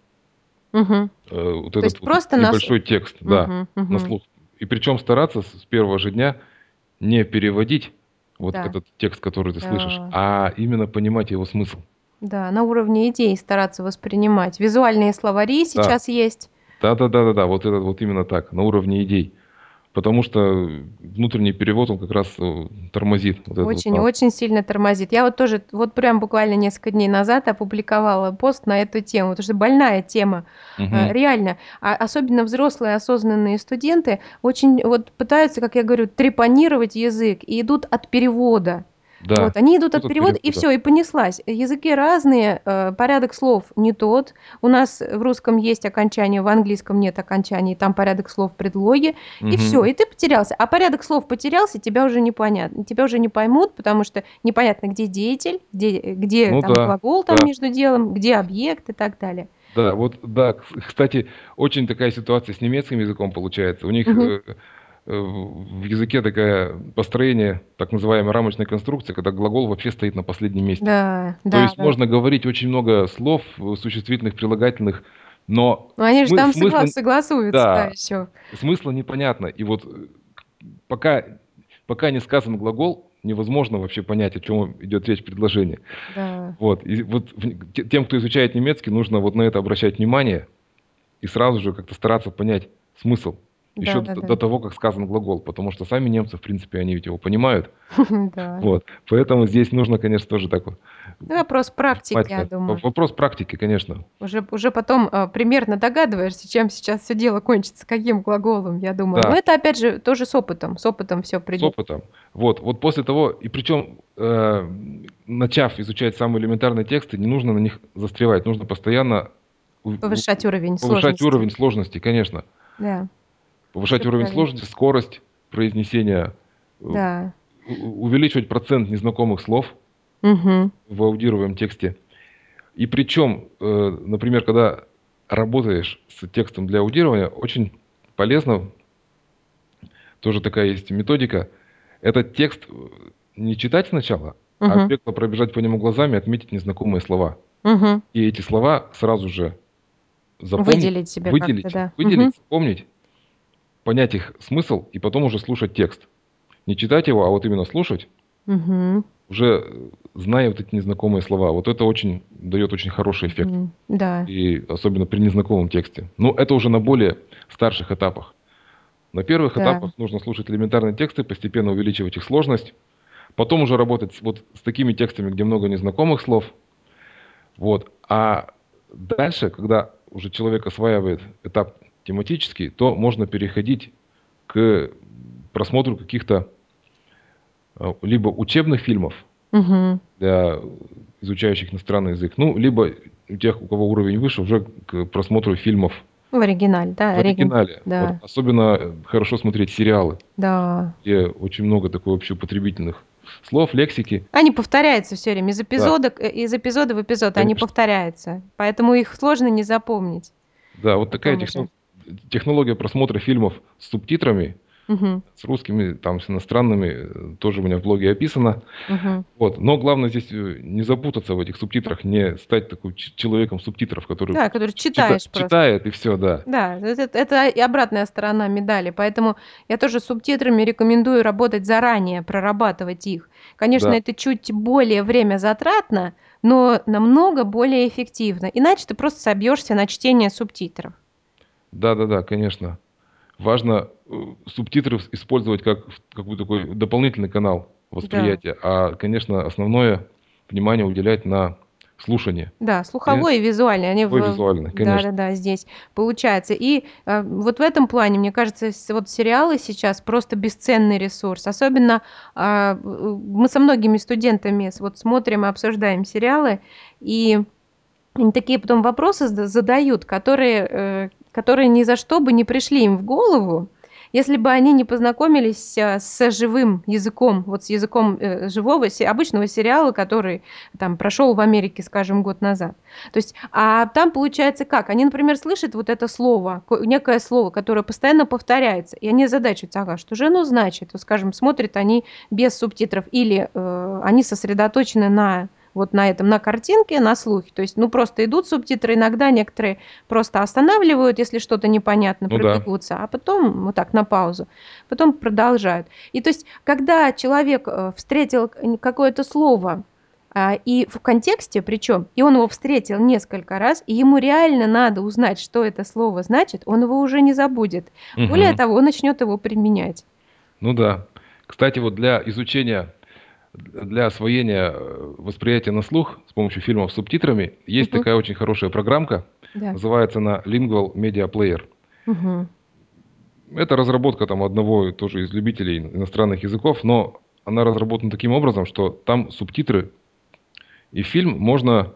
Мгм. э, вот То этот вот просто небольшой текст, да, Мгм, на слух. И причем стараться с первого же дня не переводить вот Да. этот текст, который ты слышишь, Да. а именно понимать его смысл. Да, на уровне идей стараться воспринимать. Визуальные словари Да. сейчас есть. Да-да-да-да-да, вот это вот именно так, на уровне идей. Потому что, внутренний перевод, он как раз, э, тормозит вот этот вот Очень очень сильно тормозит. Я вот тоже вот прям буквально несколько дней назад опубликовала пост на эту тему, потому что больная тема. Мгм. реально, а особенно взрослые осознанные студенты очень вот пытаются, как я говорю, трепанировать язык и идут от перевода. Вот, Да, они идут тут от перевода, и перевода. всё, и понеслась. Языки разные, э, порядок слов не тот. У нас в русском есть окончание, в английском нет окончаний, там порядок слов, предлоги, и всё, Мгм. и ты потерялся. А порядок слов потерялся, тебя уже не понят тебя уже не поймут, потому что непонятно, где деятель, где где Ну там да, глагол там да. между делом, где объект и так далее. Да, вот, да, кс кстати, очень такая ситуация с немецким языком получается. У них, Мгм. Э, в языке такая построение, так называемая рамочная конструкция, когда глагол вообще стоит на последнем месте. Да, То да, есть да. можно говорить очень много слов, э, существительных, прилагательных, но Ну, они же смы там согла смысла согласуются, да, да, ещё. смысла непонятно. И вот, э, пока пока не сказан глагол, невозможно вообще понять, о чём идет речь в предложении. Да. Вот, и вот тем, кто изучает немецкий, нужно вот на это обращать внимание и сразу же как-то стараться понять смысл. Еще до, Да-да-да. до того, как сказан глагол, потому что сами немцы, в принципе, они ведь его понимают. [laughs] Да. Вот. Поэтому здесь нужно, конечно, тоже так вот Ну, вопрос практики, я думаю. Вопрос практики, конечно. Уже уже потом, а, примерно догадываешься, чем сейчас все дело кончится, каким глаголом, я думаю. Но Да, это, опять же, тоже с опытом. С опытом все с придет. опытом. Вот, вот после того, и причем, э, начав изучать самые элементарные тексты, не нужно на них застревать, нужно постоянно Повышать уровень повышать сложности. уровень сложности, конечно. Да, Повышать уровень правильно. сложности, скорость произнесения, э, Да. увеличивать процент незнакомых слов Мгм. в аудируемом тексте. И причем, э, например, когда работаешь с текстом для аудирования, очень полезно, тоже такая есть методика, этот текст э, не читать сначала, а Мгм. бегло пробежать по нему глазами, отметить незнакомые слова. Мгм. И эти слова сразу же запомнить, Выделить себе выделить, да. выделить, Мгм. запомнить, понять их смысл и потом уже слушать текст. Не читать его, а вот именно слушать, Мгм. уже э, зная вот эти незнакомые слова. Вот это очень дает очень хороший эффект. Да. И особенно при незнакомом тексте. Но это уже на более старших этапах. На первых Да. этапах нужно слушать элементарные тексты, постепенно увеличивать их сложность. Потом уже работать вот, с такими текстами, где много незнакомых слов. Вот. А дальше, когда уже человек осваивает этап тематический, то можно переходить к просмотру каких-то э, либо учебных фильмов Мгм. для изучающих иностранный язык, ну, либо у тех, у кого уровень выше, уже к просмотру фильмов В оригинале, да, в оригин оригинале. да. Вот особенно э, хорошо смотреть сериалы, Да. где очень много такой общеупотребительных слов, лексики. Они повторяются все время. Из Да, эпизода к э, из эпизода в эпизод они конечно. повторяются. Поэтому их сложно не запомнить Да, вот такая потом техно- уже. Технология просмотра фильмов с субтитрами, с русскими, там, с иностранными, э, тоже у меня в блоге описано. Мгм. Вот. Но главное здесь э, не запутаться в этих субтитрах, не стать таким человеком субтитров, который Да, который чита- читаешь просто. читает и все, да. Да, это это и обратная сторона медали. Поэтому я тоже с субтитрами рекомендую работать заранее, прорабатывать их. Конечно, Да, это чуть более время затратно, но намного более эффективно. Иначе ты просто собьешься на чтение субтитров. Да, да, да, конечно. Важно э, субтитры использовать как в- какой-то такой дополнительный канал Да. восприятия, а, конечно, основное внимание уделять на слушание. Да, И слуховой и визуальный, они свой в визуальный, конечно. да-да-да, здесь получается. И, э, вот в этом плане, мне кажется, с вот сериалы сейчас просто бесценный ресурс. Особенно, а, в мы со многими студентами с вот смотрим и обсуждаем сериалы, и они такие потом вопросы зада задают, которые, э, которые ни за что бы не пришли им в голову, если бы они не познакомились, а, с живым языком, вот с языком, э, живого обычного сериала, который там прошел в Америке, скажем, год назад. То есть, а там получается как? Они, например, слышат вот это слово, ко некое слово, которое постоянно повторяется, и они озадачиваются: ага, что же оно значит? Вот, скажем, смотрят они без субтитров или, э, они сосредоточены на вот на этом, на картинке, на слухе. То есть, ну, просто идут субтитры, иногда некоторые просто останавливают, если что-то непонятно, Ну да. пробегутся, а потом вот так на паузу, потом продолжают. И то есть, когда человек, э, встретил какое-то слово, а, и в контексте причем, и он его встретил несколько раз, и ему реально надо узнать, что это слово значит, он его уже не забудет. Более Мгм. того, он начнет его применять. Ну да. Кстати, вот для изучения, для освоения э, восприятия на слух с помощью фильмов с субтитрами есть Мгм. такая очень хорошая программка, Да. называется она Lingual Media Player. Мгм. Это разработка там одного тоже из любителей иностранных языков, но она разработана таким образом, что там субтитры и фильм можно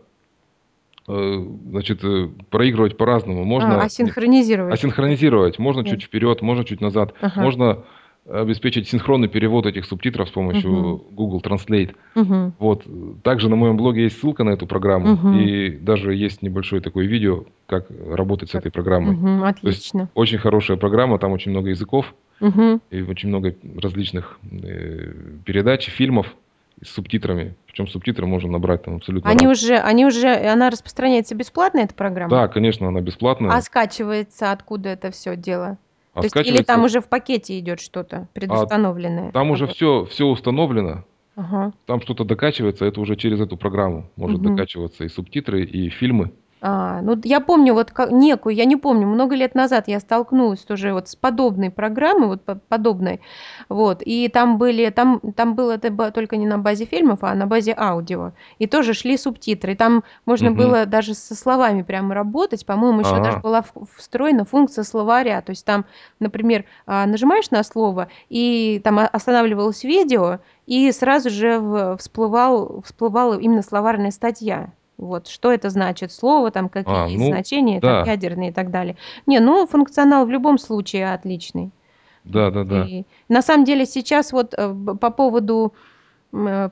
э, значит, э, проигрывать по-разному. А, Можно не- асинхронизировать асинхронизировать, можно Да. чуть вперед, можно чуть назад, Ага. можно обеспечить синхронный перевод этих субтитров с помощью Мгм. Google Translate. Мгм. Вот. Также на моем блоге есть ссылка на эту программу, Мгм. и даже есть небольшое такое видео, как работать с Как этой программой. Мгм. То есть Отлично. очень хорошая программа, там очень много языков Мгм. и очень много различных э, передач, фильмов с субтитрами. Причем субтитры можно набрать там абсолютно Они разные. уже они уже она распространяется бесплатно, эта программа? Да, конечно, она А бесплатная, скачивается откуда это всё дело? А То есть или там уже в пакете идет что-то а предустановленное? там уже все, все установлено, Ага. там что-то докачивается, это уже через эту программу может Мгм. докачиваться и субтитры, и фильмы. А, ну, я помню вот ка некую, я не помню, много лет назад я столкнулась тоже вот с подобной программой, вот по подобной. Вот, и там были там там было это только не на базе фильмов, а на базе аудио. И тоже шли субтитры. И там можно Мгм. было даже со словами прямо работать. По-моему, еще даже А. была в встроена функция словаря. То есть там, например, а, нажимаешь на слово, и там останавливалось видео, и сразу же всплывал всплывала именно словарная статья. Вот, что это значит слово, там А, какие есть ну значения, там да. ядерные и так далее. Не, ну, функционал в любом случае отличный. Вот, Да-да-да. и на самом деле сейчас вот, э, б по поводу,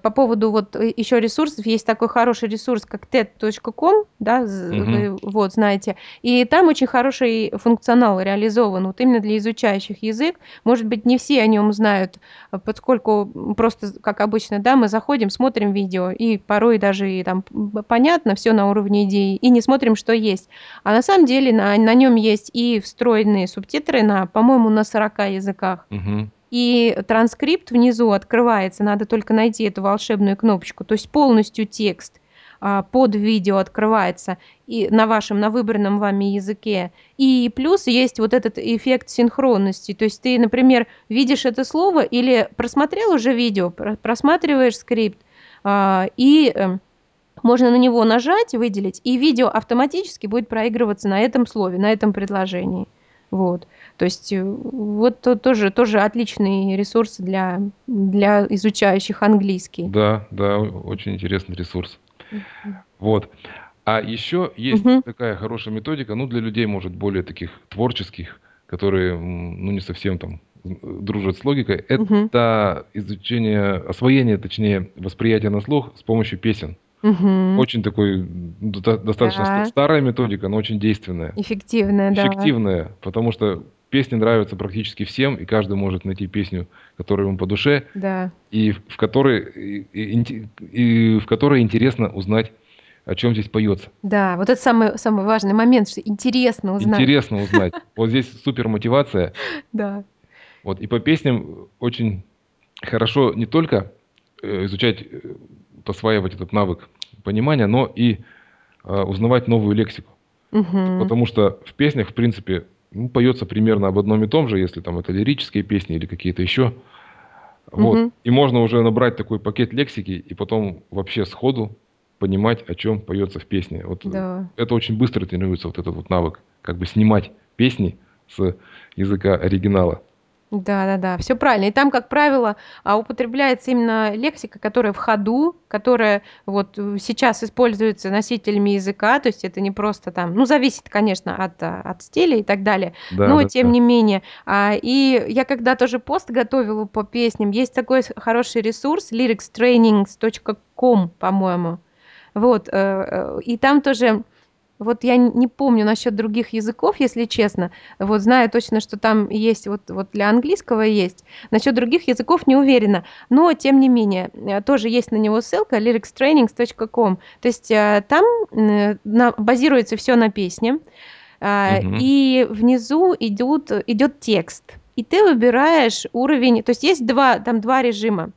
по поводу вот, э, еще ресурсов, есть такой хороший ресурс, как TED.com, да, Мгм. вы вот знаете. И там очень хороший функционал реализован вот именно для изучающих язык. Может быть, не все о нем знают, а, поскольку, просто, как обычно, да, мы заходим, смотрим видео, и порой даже и там, понятно всё на уровне идеи, и не смотрим, что есть. А на самом деле на на нём есть и встроенные субтитры на, по-моему, на 40 языках. Мгм. И транскрипт внизу открывается, надо только найти эту волшебную кнопочку. То есть полностью текст, а, под видео открывается и на вашем, на выбранном вами языке. И плюс есть вот этот эффект синхронности. То есть ты, например, видишь это слово или просмотрел уже видео, про просматриваешь скрипт, а, и, эм, можно на него нажать, выделить, и видео автоматически будет проигрываться на этом слове, на этом предложении. Вот. То есть, э, вот то тоже тоже отличный ресурс для для изучающих английский. Да, да, очень интересный ресурс. Вот. А еще есть Мгм. такая хорошая методика, ну, для людей, может, более таких творческих, которые, ну, не совсем там, дружат с логикой. Это изучение, освоение, точнее, восприятия на слух с помощью песен. Мгм. Очень такой, достаточно ста Да. старая методика, но очень действенная. Эффективная, да. Эффективная, потому что песни нравятся практически всем, и каждый может найти песню, которая ему по душе, Да. и в которой и и и в которой интересно узнать, о чём здесь поется. Да, вот это самый самый важный момент, что интересно узнать. Интересно узнать. [laughs] Вот здесь супер мотивация. Да. Вот, и по песням очень хорошо не только, э, изучать, э, осваивать этот навык понимания, но и, а, узнавать новую лексику. Мгм. Потому что в песнях, в принципе, ну, поется примерно об одном и том же, если там это лирические песни или какие-то еще. Вот. Мгм. И можно уже набрать такой пакет лексики и потом вообще сходу понимать, о чём поется в песне. Вот, э, Да. это очень быстро тренируется, вот этот вот навык, как бы снимать песни с языка оригинала. Да-да-да, всё правильно. И там, как правило, а, употребляется именно лексика, которая в ходу, которая вот, э, сейчас используется носителями языка. То есть это не просто там ну, зависит, конечно, от, а, от стиля и так далее, но тем Да-да-да. не менее. А, и я когда тоже пост готовила по песням, есть такой с хороший ресурс lyricstrainings.com, по-моему. Вот, э, э, и там тоже вот я не помню насчёт других языков, если честно. Вот знаю точно, что там есть вот вот для английского есть. Насчёт других языков не уверена, но тем не менее, э, тоже есть на него ссылка lyricstrainings.com. То есть, а, там, на базируется всё на песне, Мгм. и внизу идут идёт текст, и ты выбираешь уровень. То есть есть 2, там 2 режима.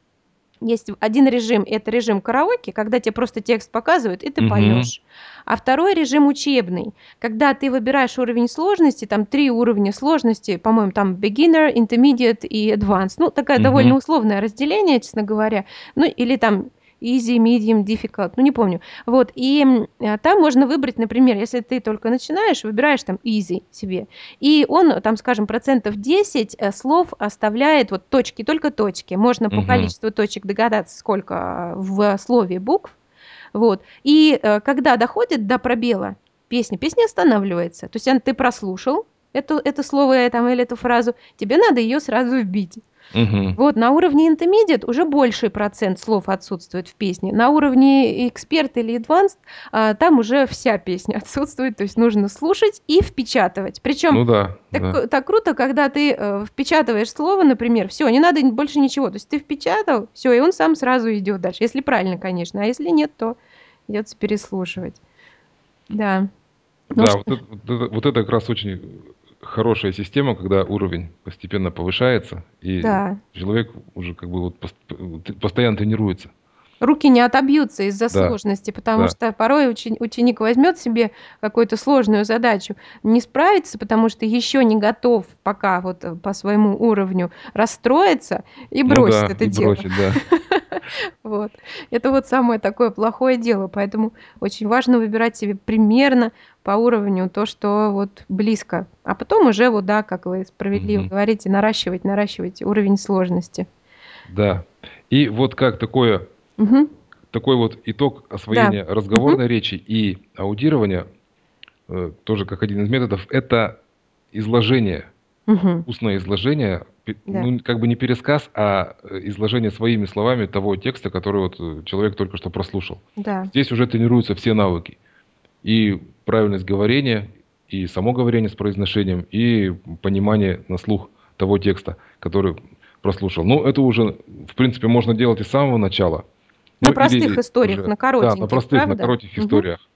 Есть 1 режим- это режим караоке, когда те просто текст показывают, и ты Мгм. поёшь. А 2 режим учебный, когда ты выбираешь уровень сложности, там 3 уровня сложности, по-моему, там beginner, intermediate и advanced. Ну, такая довольно Мгм. условное разделение, честно говоря. Ну, или там easy, medium, difficult, ну, не помню. Вот, и, а, там можно выбрать, например, если ты только начинаешь, выбираешь там easy себе, и он там, скажем, процентов 10, э, слов оставляет вот точки, только точки. Можно по Мгм. количеству точек догадаться, сколько, а, в слове букв. Вот, и, э, когда доходит до пробела песня, песня останавливается. То есть ан ты прослушал эту это слово, э, там или эту фразу, тебе надо её сразу вбить. Мгм. Вот, на уровне intermediate уже больший процент слов отсутствует в песне. На уровне expert или advanced, а, там уже вся песня [laughs] отсутствует. То есть нужно слушать и впечатывать. Причём Ну да, да. так так круто, когда ты, э, впечатываешь слово, например, всё, не надо больше ничего. То есть ты впечатал, всё, и он сам сразу идёт дальше. Если правильно, конечно, а если нет, то придётся переслушивать. Да. Ну Да, вот что это вот это вот это как раз очень, хорошая система, когда уровень постепенно повышается, и Да. человек уже как бы вот постоянно тренируется. руки не отобьются из-за Да, сложности, потому да. что порой учени ученик возьмет себе какую-то сложную задачу, не справится, потому что еще не готов пока вот, по своему уровню, расстроится и Ну бросит да, это и дело. бросит, да. [laughs] [laughs] Вот. Это вот самое такое плохое дело, поэтому очень важно выбирать себе примерно по уровню то, что вот близко, а потом уже вот, да, как вы справедливо Мгм. говорите, наращивать наращивать уровень сложности. Да. И вот как такое Мгм. такой вот итог Да. освоения Мгм. разговорной речи и аудирования, э, тоже как один из методов- это изложение, Мгм. устное изложение, Да. ну, как бы не пересказ, а, э, изложение своими словами того текста, который вот, э, человек только что прослушал. Да. Здесь уже тренируются все навыки: и правильность говорения, и само говорение с произношением, и понимание на слух того текста, который прослушал. Ну, это уже, в принципе, можно делать и с самого начала. На Ну, простых или историях, уже на да, на коротеньких, простых, на правда? коротких Мгм. историях.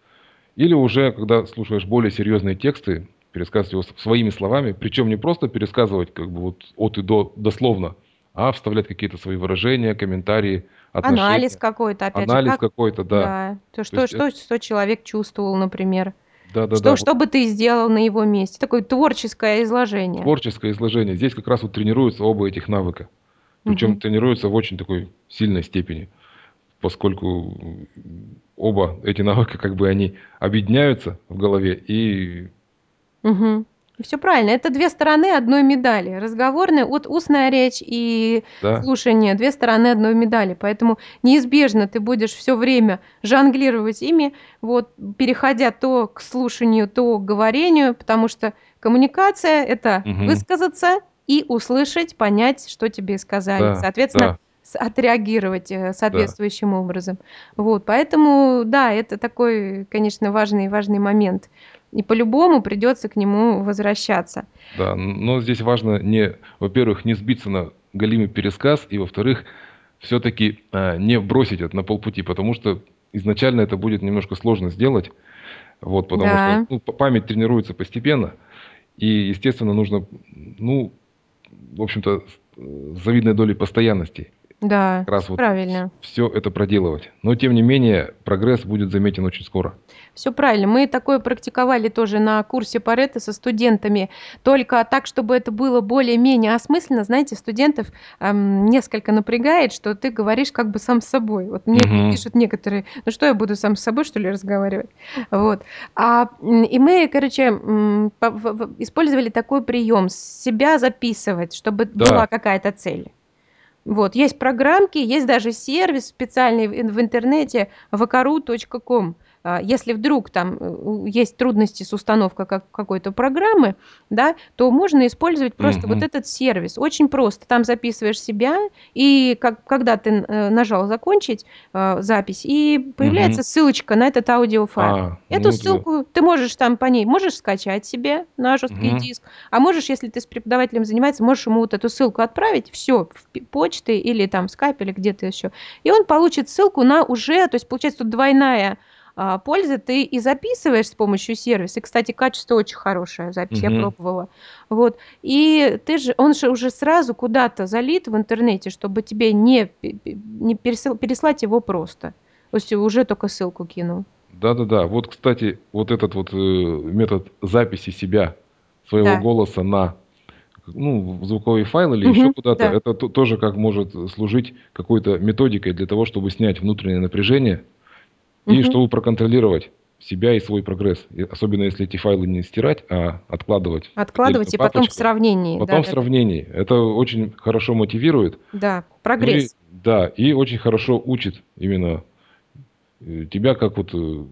Или уже когда слушаешь более серьезные тексты, пересказывать его своими словами, причем не просто пересказывать как бы вот от и до дословно, а вставлять какие-то свои выражения, комментарии, Анализ отношения, какой-то, опять же, анализ как какой-то, да. да, то, То что есть эт что что человек чувствовал, например. Да-да-да, Что вот что бы ты сделал на его месте? Такое творческое изложение. Творческое изложение. Здесь как раз вот тренируются оба этих навыка. Причем Мгм. тренируются в очень такой сильной степени, поскольку, оба эти навыка, как бы они объединяются в голове и Мгм. Всё правильно. Это 2 стороны одной медали. Разговорная, вот устная речь и Да. слушание- 2 стороны одной медали. Поэтому неизбежно ты будешь всё время жонглировать ими, вот, переходя то к слушанию, то к говорению, потому что коммуникация- это Мгм. высказаться и услышать, понять, что тебе сказали. Да, Соответственно, да. с отреагировать, э, Да. соответствующим образом. Вот, поэтому, да, это такой, конечно, важный важный момент. И по-любому придется к нему возвращаться. Да, но здесь важно не, во-первых, не сбиться на галимый пересказ и, во-вторых, всё-таки, а, не бросить это на полпути, потому что изначально это будет немножко сложно сделать. Вот, потому что, Да. ну, п память тренируется постепенно, и, естественно, нужно, ну, в общем-то, э, с завидной долей постоянности Да, как раз вот правильно. всё это проделывать. Но тем не менее прогресс будет заметен очень скоро. Всё правильно. Мы такое практиковали тоже на курсе Парето со студентами, только так, чтобы это было более-менее осмысленно. Знаете, студентов, ам, несколько напрягает, что ты говоришь как бы сам с собой. Вот мне Мгм. пишут некоторые: "Ну что, я буду сам с собой, что ли, разговаривать?" Вот. А, и мы, короче, использовали такой прием: себя записывать, чтобы была Да. какая-то цель. Вот. Есть программки, есть даже сервис специальный в ин в интернете vakaru.com. А, если вдруг там, э, есть трудности с установкой как какой-то программы, да, то можно использовать просто вот Мгм. этот сервис. Очень просто. Там записываешь себя, и как когда ты э, нажал "Закончить", а, запись, и появляется ссылочка на этот аудиофайл. А, Эту ну ссылку ты можешь там по ней можешь скачать себе на жесткий Мгм. диск, а можешь, если ты с преподавателем занимается, можешь ему вот эту ссылку отправить, всё, в почты или там в "Скайп", или где-то еще. И он получит ссылку на уже то есть получается тут двойная, а, польза. Ты и записываешь с помощью сервиса, и, кстати, качество очень хорошее, запись, я Мгм. пробовала. Вот. И ты же он же уже сразу куда-то залит в интернете, чтобы тебе не не пересыл переслать его просто. То есть уже тока ссылку кинул. Да-да-да. Вот, кстати, вот этот вот, э, метод записи себя, своего Да. голоса на, ну, звуковой файл или еще куда-то, Да. это то тоже как может служить какой-то методикой для того, чтобы снять внутреннее напряжение и чтобы проконтролировать себя и свой прогресс. И особенно если эти файлы не стирать, а откладывать в Откладывать и потом в папочку. сравнении. Потом в Да-да-да. сравнении. Это очень хорошо мотивирует. Да, Ну и прогресс. да, и очень хорошо учит именно, э, тебя как вот, э,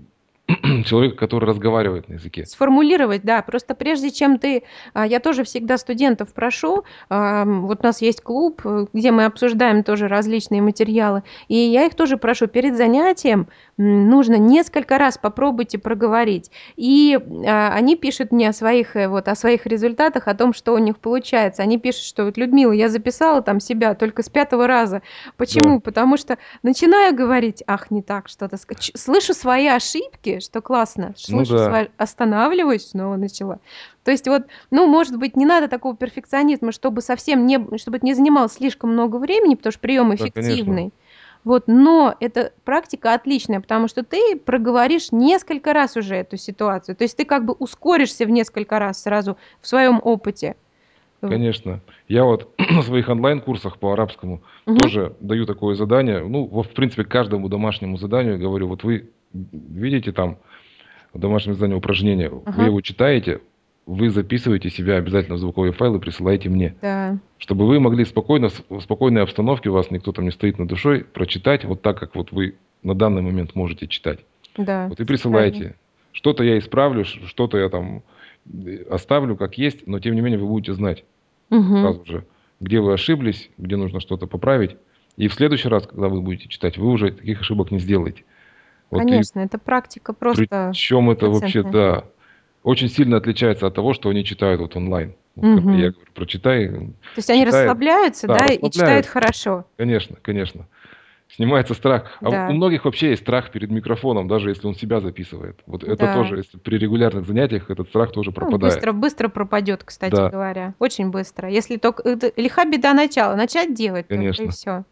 [clears throat] человека, который разговаривает на языке. Сформулировать, да. Просто прежде чем ты а, я тоже всегда студентов прошу, вот у нас есть клуб, э, где мы обсуждаем тоже различные материалы, и я их тоже прошу: перед занятием, нужно несколько раз попробуйте проговорить. И, а, они пишут мне о своих, э, вот о своих результатах, о том, что у них получается. Они пишут, что вот: "Людмила, я записала там себя только с 5 раза". Да. Почему? Потому что начинаю говорить: ах, не так что-то слышу свои ошибки, что классно, Ну слышу да. свои останавливаюсь, снова начала. То есть вот, ну, может быть, не надо такого перфекционизма, чтобы совсем не чтобы это не занимало слишком много времени, потому что прием Да, конечно. Вот, но эта практика отличная, потому что ты проговоришь несколько раз уже эту ситуацию. То есть ты как бы ускоришься в несколько раз сразу в своем опыте. Конечно. Я вот [clears throat] на своих онлайн-курсах по арабскому угу. тоже даю такое задание. Ну, в принципе, каждому домашнему заданию говорю, вот вы видите там в домашнем задании упражнение, ага. вы его читаете, вы записываете себя обязательно в звуковой файл и присылаете мне. Да. Чтобы вы могли спокойно, в спокойной обстановке, у вас никто там не стоит над душой, прочитать вот так, как вот вы на данный момент можете читать. Да. Вот и присылаете. Что-то я исправлю, что-то я там э, оставлю как есть, но тем не менее вы будете знать угу. сразу же, где вы ошиблись, где нужно что-то поправить. И в следующий раз, когда вы будете читать, вы уже таких ошибок не сделаете. Вот Конечно, и... это практика просто. Причем это вообще, да, очень сильно отличается от того, что они читают вот онлайн. Вот, угу. Я говорю, прочитай. То есть они расслабляются, да, да расслабляются. и читают хорошо. Конечно, конечно. Снимается страх. А да. у многих вообще есть страх перед микрофоном, даже если он себя записывает. Вот это да. тоже, если при регулярных занятиях этот страх тоже ну, пропадает. Ну, быстро, быстро пропадет, кстати да. говоря. Очень быстро. Если только лиха беда начала, начать делать, Конечно. И все.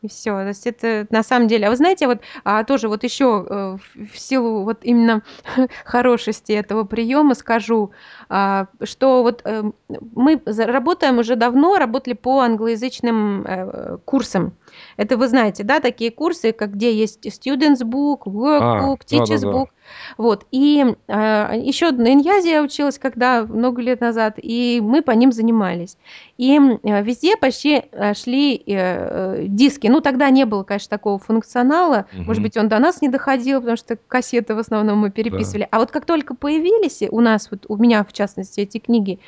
И все. То есть это на самом деле. А вы знаете, вот а, тоже вот еще э, в силу вот именно [laughs] хорошести этого приема скажу, а, что вот э, мы работаем уже давно, работали по англоязычным э, курсам. Это вы знаете, да, такие курсы, как где есть students book, workbook, а, teachers да, да, book. Вот. И э, еще на иньязе я училась, когда много лет назад, и мы по ним занимались. И э, везде почти э, шли э, э, диски. Ну, тогда не было, конечно, такого функционала. Угу. Может быть, он до нас не доходил, потому что кассеты в основном мы переписывали. Да. А вот как только появились у нас, вот у меня в частности, эти книги,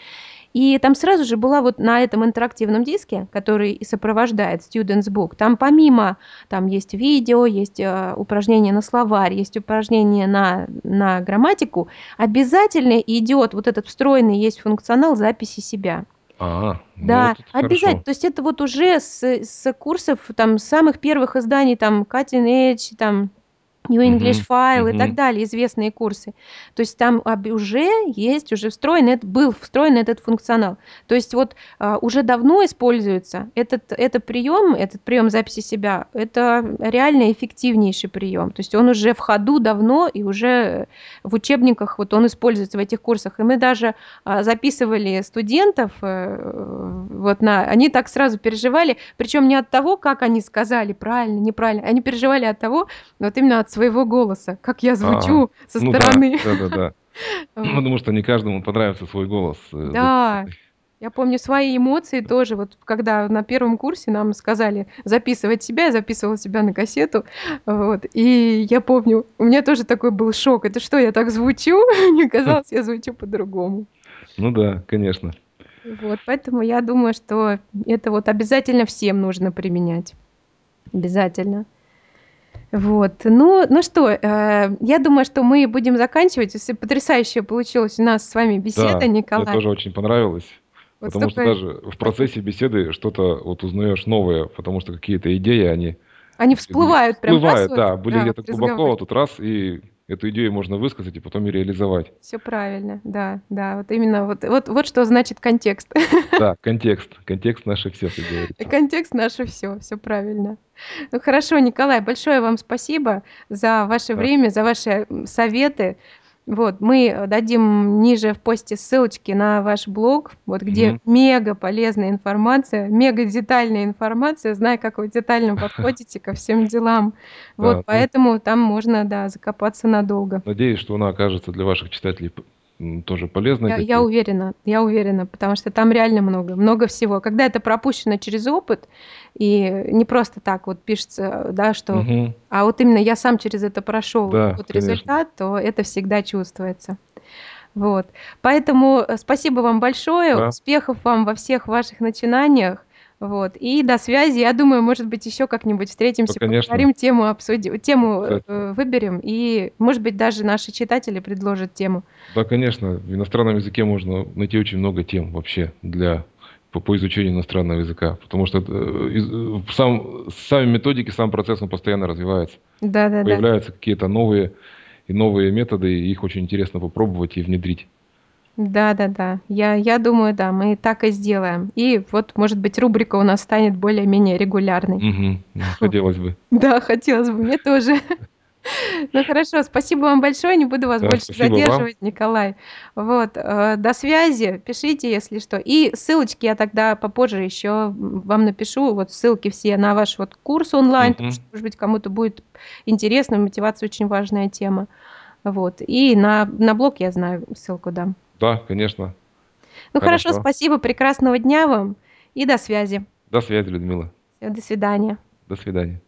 и там сразу же была вот на этом интерактивном диске, который и сопровождает Students Book, там помимо, там есть видео, есть э, упражнения на словарь, есть упражнения на, на грамматику, обязательно идет вот этот встроенный есть функционал записи себя. А, да, вот обязательно. Хорошо. То есть это вот уже с, с курсов там самых первых изданий, там Cutting Edge, там New English File uh-huh. и так далее, известные курсы. То есть там уже есть, уже встроен, был встроен этот функционал. То есть вот а, уже давно используется этот, этот прием, этот прием записи себя, это реально эффективнейший прием. То есть он уже в ходу давно и уже в учебниках вот он используется в этих курсах. И мы даже а, записывали студентов, э, вот на, они так сразу переживали, причем не от того, как они сказали, правильно, неправильно, они переживали от того, вот именно от своего голоса, как я звучу а, со ну стороны. Да, да, да. да. Потому что не каждому понравится свой голос. Э, да, я помню свои эмоции тоже. Вот когда на первом курсе нам сказали записывать себя, я записывала себя на кассету. Вот, и я помню, у меня тоже такой был шок. Это что, я так звучу? [laughs] Мне казалось, я звучу по-другому. Ну да, конечно. Вот, поэтому я думаю, что это вот обязательно всем нужно применять. Обязательно. Вот. Ну, ну что, э, я думаю, что мы будем заканчивать. Если потрясающая получилась у нас с вами беседа, да, Николай. Мне тоже очень понравилось. Вот потому столько... что даже в процессе беседы что-то вот узнаешь новое, потому что какие-то идеи, они... Они всплывают прям Всплывают, да, были да, где-то глубоко, а тут раз, и эту идею можно высказать и потом и реализовать. Все правильно, да, да, вот именно вот, вот, вот что значит контекст. [laughs] Да, контекст, контекст наше все, как говорится. Контекст наше все, все правильно. Ну хорошо, Николай, большое вам спасибо за ваше да. время, за ваши советы. Вот, мы дадим ниже в посте ссылочки на ваш блог, вот где mm-hmm. мега полезная информация, мега детальная информация, знаю, как вы детально [laughs] подходите ко всем делам. Вот, да, поэтому ну, там можно, да, закопаться надолго. Надеюсь, что она окажется для ваших читателей тоже полезно. Я, я уверена, я уверена, потому что там реально много, много всего. Когда это пропущено через опыт, и не просто так вот пишется, да, что, угу. а вот именно я сам через это прошел да, вот результат, то это всегда чувствуется. Вот. Поэтому э, спасибо вам большое, да. успехов вам во всех ваших начинаниях. Вот. И до связи. Я думаю, может быть, еще как-нибудь встретимся, ну, поговорим, тему обсудим, тему э, выберем, и, может быть, даже наши читатели предложат тему. Да, конечно. В иностранном языке можно найти очень много тем вообще для по, по изучению иностранного языка, потому что э, э, сам, сами методики, сам процесс, он постоянно развивается. Да, да, Появляются да. какие-то новые и новые методы, и их очень интересно попробовать и внедрить. Да-да-да. Я я думаю, да, мы так и сделаем. И вот, может быть, рубрика у нас станет более-менее регулярной. Мгм. М, [laughs] хотелось бы. Да, хотелось бы, мне тоже. [laughs] Ну, хорошо, спасибо вам большое, не буду вас Да, больше спасибо вам. задерживать, Николай. Вот, э, до связи, пишите, если что. И ссылочки я тогда попозже ещё, м, вам напишу. Вот ссылки все на ваш вот курс онлайн, потому Мгм. что, может быть, кому-то будет интересно. Мотивация- очень важная тема. Вот. И на на блог, я знаю, ссылку дам. Да, конечно. Ну, хорошо, Хорошо. спасибо, прекрасного дня вам и до связи. До связи, Людмила. Всё, до свидания. До свидания.